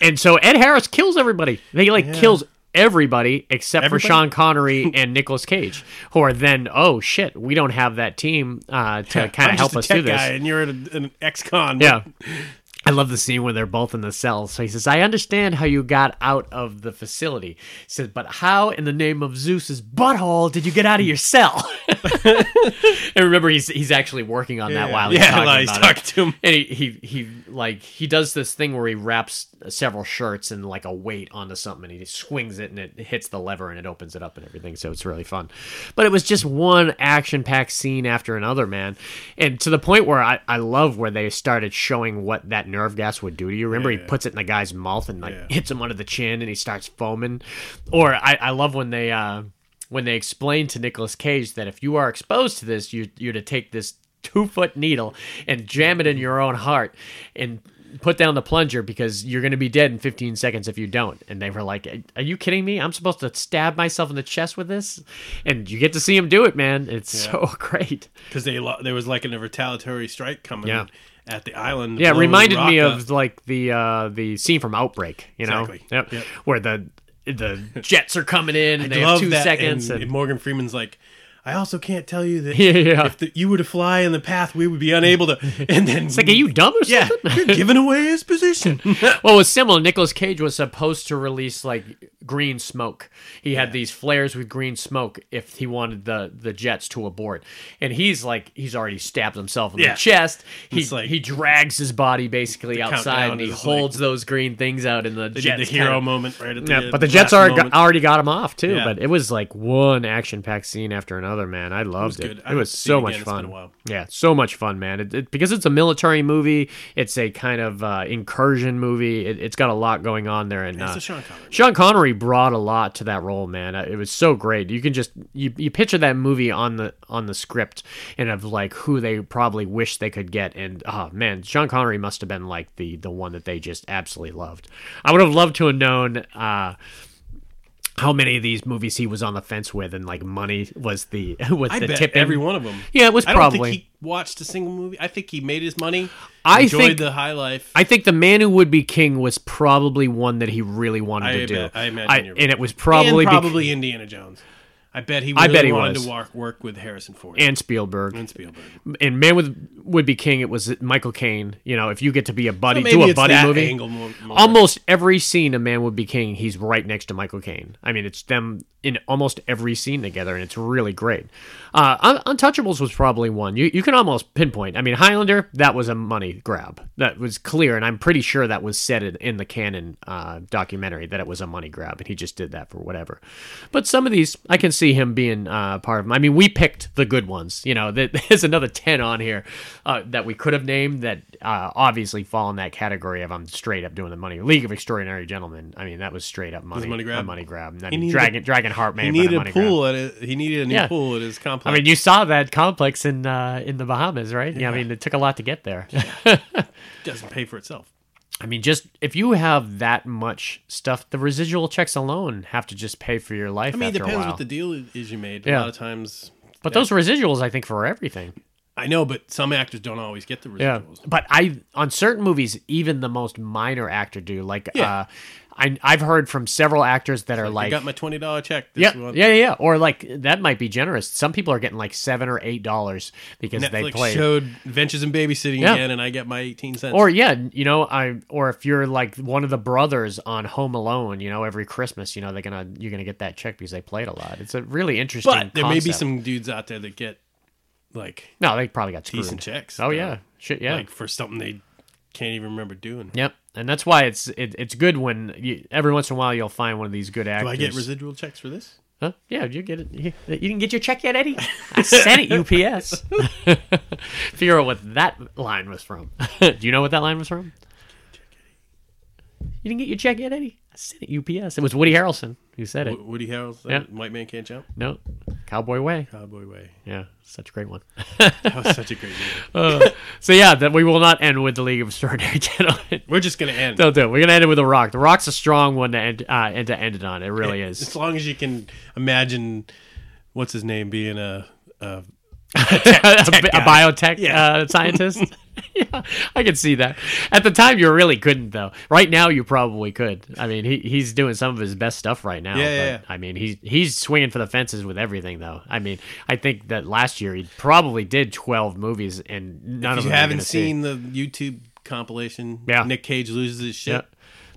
and so Ed Harris kills everybody. They like kills everybody except Everybody? for Sean Connery [laughs] and Nicolas Cage, who are then, oh shit, we don't have that team uh, to [laughs] kind of help us do this. guy, and you're an, an ex-con. Yeah. [laughs] I love the scene where they're both in the cell. So he says, I understand how you got out of the facility. He says, but how in the name of Zeus's butthole did you get out of your cell? [laughs] and remember, he's he's actually working on that Yeah. while he's Yeah, talking while he's about talking it. to him. And he, he, he, like, he does this thing where he wraps several shirts and, like, a weight onto something and he swings it and it hits the lever and it opens it up and everything. So it's really fun. But it was just one action packed scene after another, man. And to the point where I, I love where they started showing what that nerve gas would do to you. Remember, he puts it in the guy's mouth and, like, Yeah. hits him under the chin and he starts foaming. Or I, I love when they, uh, when they explain to Nicolas Cage that if you are exposed to this, you, you're to take this two foot needle and jam it in your own heart and put down the plunger because you're going to be dead in 15 seconds if you don't. And they were like, Are you kidding me? I'm supposed to stab myself in the chest with this? And you get to see him do it, man. It's so [laughs] great. because they lo- there was like a retaliatory strike coming Yeah. At the island. Yeah, it reminded me up. of like the uh, the scene from Outbreak, you know? Exactly. Yep. Yep. Where the the jets are coming in and I they have two that, seconds. And, And, and Morgan Freeman's like, I also can't tell you that [laughs] Yeah, yeah. if the, you were to fly in the path, we would be unable to. [laughs] And then it's like, are you dumb or something? Yeah, you're giving away his position. [laughs] Well, it was similar. Nicolas Cage was supposed to release like green smoke. He had these flares with green smoke if he wanted the the jets to abort. And he's like he's already stabbed himself in Yeah. the chest. He It's like- he drags his body basically outside and he holds those green things out in the They jets. the hero kinda- moment right at the yeah, end, but the Jets are already got him off too. Yeah. But it was like one action-packed scene after another. Man, I loved it. good. It I'd was have to see so it much again. Fun. Yeah, so much fun, man. It, it- because it's a military movie. It's a kind of uh, incursion movie. It, it's got a lot going on there, and uh, Sean Connery. Sean Connery brought a lot to that role, man. Uh, It was so great. You can just you, you picture that movie on the on the script and of like who they probably wish they could get, and oh man, Sean Connery must have been like the the one that they just absolutely loved. I would have loved to have known. Uh, how many of these movies he was on the fence with, and like money was the [laughs] was I the bet tip. every one of them. Yeah, it was I don't probably. think he watched a single movie. I think he made his money. I enjoyed think- the high life. I think the man who would be king was probably one that he really wanted I to do. I imagine you're and right. it was probably and probably Indiana Jones. I bet he. I Really bet he wanted was. to work, work with Harrison Ford and Spielberg. and Spielberg. in Man with Would Be King, it was Michael Caine. You know, if you get to be a buddy, So do a buddy movie. more- more. Almost every scene of Man Would Be King, he's right next to Michael Caine. I mean, it's them in almost every scene together, and it's really great. Uh, Un- Untouchables was probably one you you can almost pinpoint. I mean, Highlander that was a money grab. That was clear, and I'm pretty sure that was said in, in the canon uh, documentary that it was a money grab, and he just did that for whatever. But some of these, I can see him being uh, part of them. I mean, we picked the good ones. You know, [laughs] there's another ten on here uh, that we could have named that uh, obviously fall in that category of I'm straight up doing the money. League of Extraordinary Gentlemen. I mean, that was straight up money. money grab? A money grab. I He mean, needed- Dragon Dragon Heart Man. a needed a money grab. pool at it. He needed a new Yeah. pool at his complex. I mean, you saw that complex in uh, in the Bahamas, right? Yeah. I mean, it took a lot to get there. [laughs] doesn't pay for itself. I mean, just if you have that much stuff, the residual checks alone have to just pay for your life I mean, it depends what the deal is you made. Yeah. A lot of times, but those residuals, I think, for everything. I know, but some actors don't always get the Yeah, residuals. but I on certain movies, even the most minor actor do. Like, Yeah. uh, I I've heard from several actors that are I like, got my twenty dollar check. This yeah, month. yeah, yeah, yeah, or like that might be generous. Some people are getting like seven or eight dollars because they Netflix showed Adventures in Babysitting Yeah. again, and I get my eighteen cents. Or yeah, you know, I or if you're like one of the brothers on Home Alone, you know, every Christmas, you know, they're gonna you're gonna get that check because they played a lot. It's a really interesting. but there may be some dudes out there that get like No, they probably got screwed. decent checks. Oh uh, yeah, shit yeah. like for something they can't even remember doing. Yep, and that's why it's it, it's good when you, every once in a while you'll find one of these good actors. Do I get residual checks for this? Huh? Yeah, you get it. You, you didn't get your check yet, Eddie? I sent it UPS. [laughs] Figure out what that line was from. [laughs] Do you know what that line was from? You didn't get your check yet, Eddie? I sent it UPS. It was Woody Harrelson who said it. Woody Harrelson, Yeah. White Man Can't Jump, No, Cowboy Way. Cowboy Way. Yeah, such a great one. [laughs] That was such a great movie. [laughs] so yeah, that we will not end with the League of Extraordinary [laughs] Gentlemen. We're just gonna end. Don't do it. We're gonna end it with a rock. The rock's a strong one to end, uh, and to end it on. It really is. As long as you can imagine, what's his name being a, a a, a biotech Yeah. uh, scientist. [laughs] yeah, I can see that. At the time, you really couldn't, though. Right now, you probably could. I mean, he, he's doing some of his best stuff right now. Yeah, but, yeah. I mean, he's he's swinging for the fences with everything, though. I mean, I think that last year he probably did twelve movies, and none If of you them. haven't gonna see. seen the YouTube compilation, Yeah. Nick Cage loses his shit. Yeah.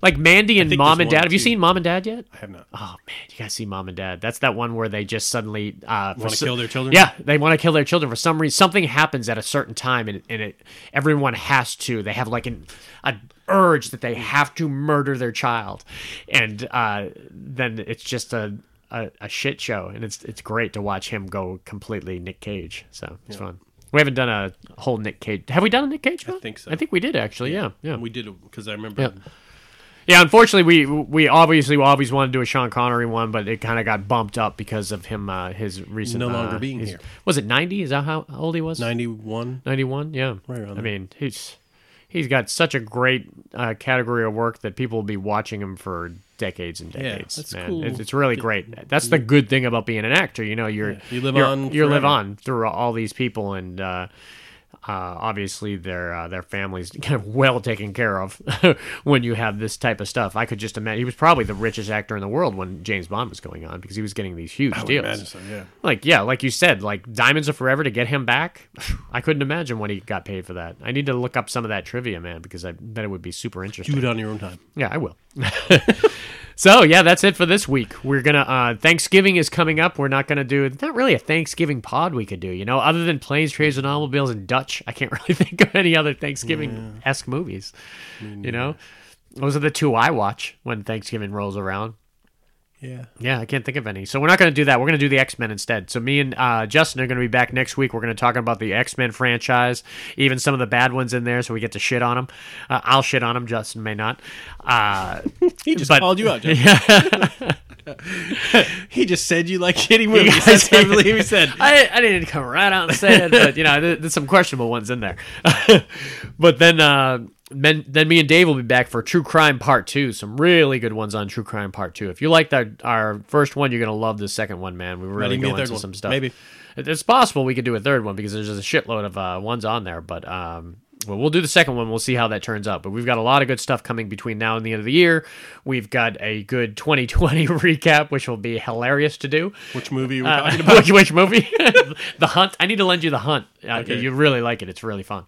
Like Mandy and Mom and Dad. Have you seen Mom and Dad yet? I have not. Oh man, you gotta see Mom and Dad. That's that one where they just suddenly uh, Want to so- kill their children? Yeah, they want to kill their children for some reason. Something happens at a certain time, and, and it everyone has to. They have like an a urge that they have to murder their child, and uh, then it's just a, a a shit show, and it's it's great to watch him go completely Nick Cage. So it's fun. We haven't done a whole Nick Cage. Have we done a Nick Cage? one? think so. I think we did actually. Yeah, yeah. We did because I remember. Yeah. Yeah, unfortunately, we we obviously always wanted to do a Sean Connery one, but it kind of got bumped up because of him uh, his recent No longer uh, being his- here. Was it ninety? Is that how old he was? 91. Ninety one. Yeah. Right around I there. mean, he's he's got such a great uh, category of work that people will be watching him for decades and decades. Yeah, that's man. cool. It's, it's really great. That's the good thing about being an actor. You know, you're You live you're- on You live on through all these people and. Uh, uh, obviously, their uh, their families [laughs] kind of well taken care of [laughs] when you have this type of stuff. I could just imagine he was probably the richest actor in the world when James Bond was going on because he was getting these huge deals. so, yeah. Like yeah, like you said, like Diamonds Are Forever to get him back. I couldn't imagine when he got paid for that. I need to look up some of that trivia, man, because I bet it would be super interesting. Do it on your own time. Yeah, I will. [laughs] so yeah, that's it for this week. We're gonna uh Thanksgiving is coming up. We're not gonna do it's not really a Thanksgiving pod we could do, you know, other than planes, trains, and automobiles and Dutch. I can't [laughs] really think of any other Thanksgiving esque movies. You know? Those are the two I watch when Thanksgiving rolls around. Yeah. Yeah, I can't think of any. So we're not going to do that. We're going to do the X Men instead. So me and uh, Justin are going to be back next week. We're going to talk about the X Men franchise, even some of the bad ones in there, so we get to shit on them. Uh, I'll shit on them. Justin may not. Uh, [laughs] He just But- called you out, Jeff. [laughs] he just said you like shitty movies. [laughs] That's what I believe he said. I, I didn't come right out and say it, but you know, there's some questionable ones in there. but then, uh, then, then me and Dave will be back for True Crime Part Two. Some really good ones on True Crime Part Two. If you liked our, our first one, you're gonna love the second one, man. We really even go be a third into some stuff. Maybe. It's possible we could do a third one because there's just a shitload of uh, ones on there. But um, well, we'll do the second one. We'll see how that turns out. But we've got a lot of good stuff coming between now and the end of the year. We've got a good 2020 [laughs] recap, which will be hilarious to do. Which movie are we Uh, talking [laughs] about? which, which movie? [laughs] the Hunt. I need to lend you the Hunt. Uh, Okay. You really like it. It's really fun.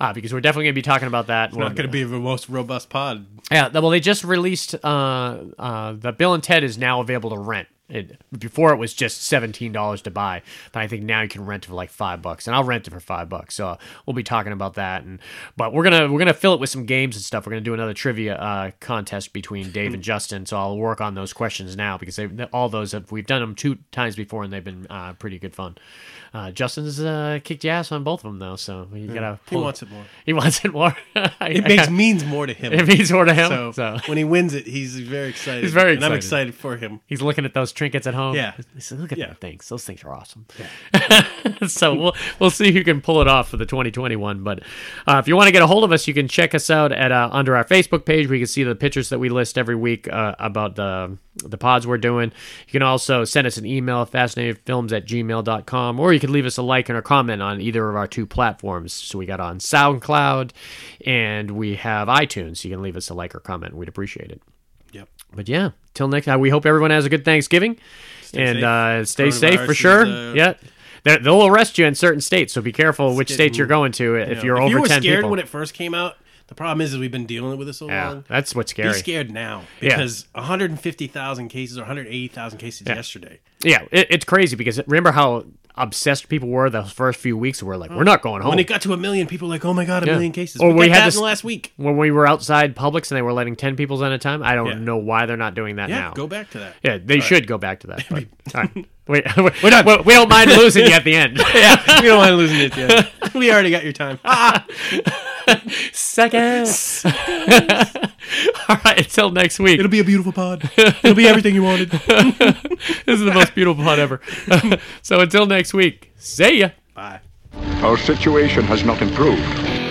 Uh, because we're definitely going to be talking about that. It's Not going to be the most robust pod. Yeah, well, they just released uh, uh, the Bill and Ted is now available to rent. It, before it was just seventeen dollars to buy, but I think now you can rent it for like five bucks, and I'll rent it for five bucks. So we'll be talking about that, and but we're gonna we're gonna fill it with some games and stuff. We're gonna do another trivia uh, contest between Dave and Justin. So I'll work on those questions now because they all those have, we've done them two times before, and they've been uh, pretty good fun. Uh, Justin's uh, kicked your ass on both of them though, so you gotta. He wants it more. He wants it more. [laughs] It makes means more to him. it means more to him. so, so. when he wins it, he's very excited. He's very And I'm excited. excited for him. He's looking at those trinkets at home. Yeah. Said, look at Yeah. those things. Those things are awesome. Yeah. [laughs] so we'll we'll see who can pull it off for the 2021. But uh, if you want to get a hold of us, you can check us out at uh, under our Facebook page. We can see the pictures that we list every week uh, about the the pods we're doing. You can also send us an email at fascinatedfilms at gmail.com or you can leave us a like and a comment on either of our two platforms. So we got on SoundCloud and we have iTunes. You can leave us a like or comment. We'd appreciate it. Yep. But yeah, till next time, we hope everyone has a good Thanksgiving and safe. uh, stay safe for sure. is, uh, yeah. They- They'll arrest you in certain states, so be careful which states you're going to if You know, you're if over you were 10 scared people. when it first came out, the problem is, is we've been dealing with it so yeah, long. that's what's Be scary. scared now Yeah. because 150,000 cases or 180,000 cases Yeah. yesterday. Yeah, it, it's crazy because remember how obsessed people were the first few weeks. We're like, we're mm. not going home. When it got to a million, people were like, "Oh my god, a Yeah. million cases!" Or we, we got had that this- in the last week. when we were outside Publix and they were letting 10 people in at a time, I don't Yeah. know why they're not doing that Yeah, now. go back to that. Yeah, they should go back to that. [laughs] But, all right. [laughs] We, we're done. We, we don't mind losing you at the end. [laughs] yeah, we don't want to lose it yet. we already got your time. [laughs] Ah. Seconds. All right, until next week. It'll be a beautiful pod. It'll be everything you wanted. This is the most beautiful pod ever. so until next week, see ya. Bye. Our situation has not improved.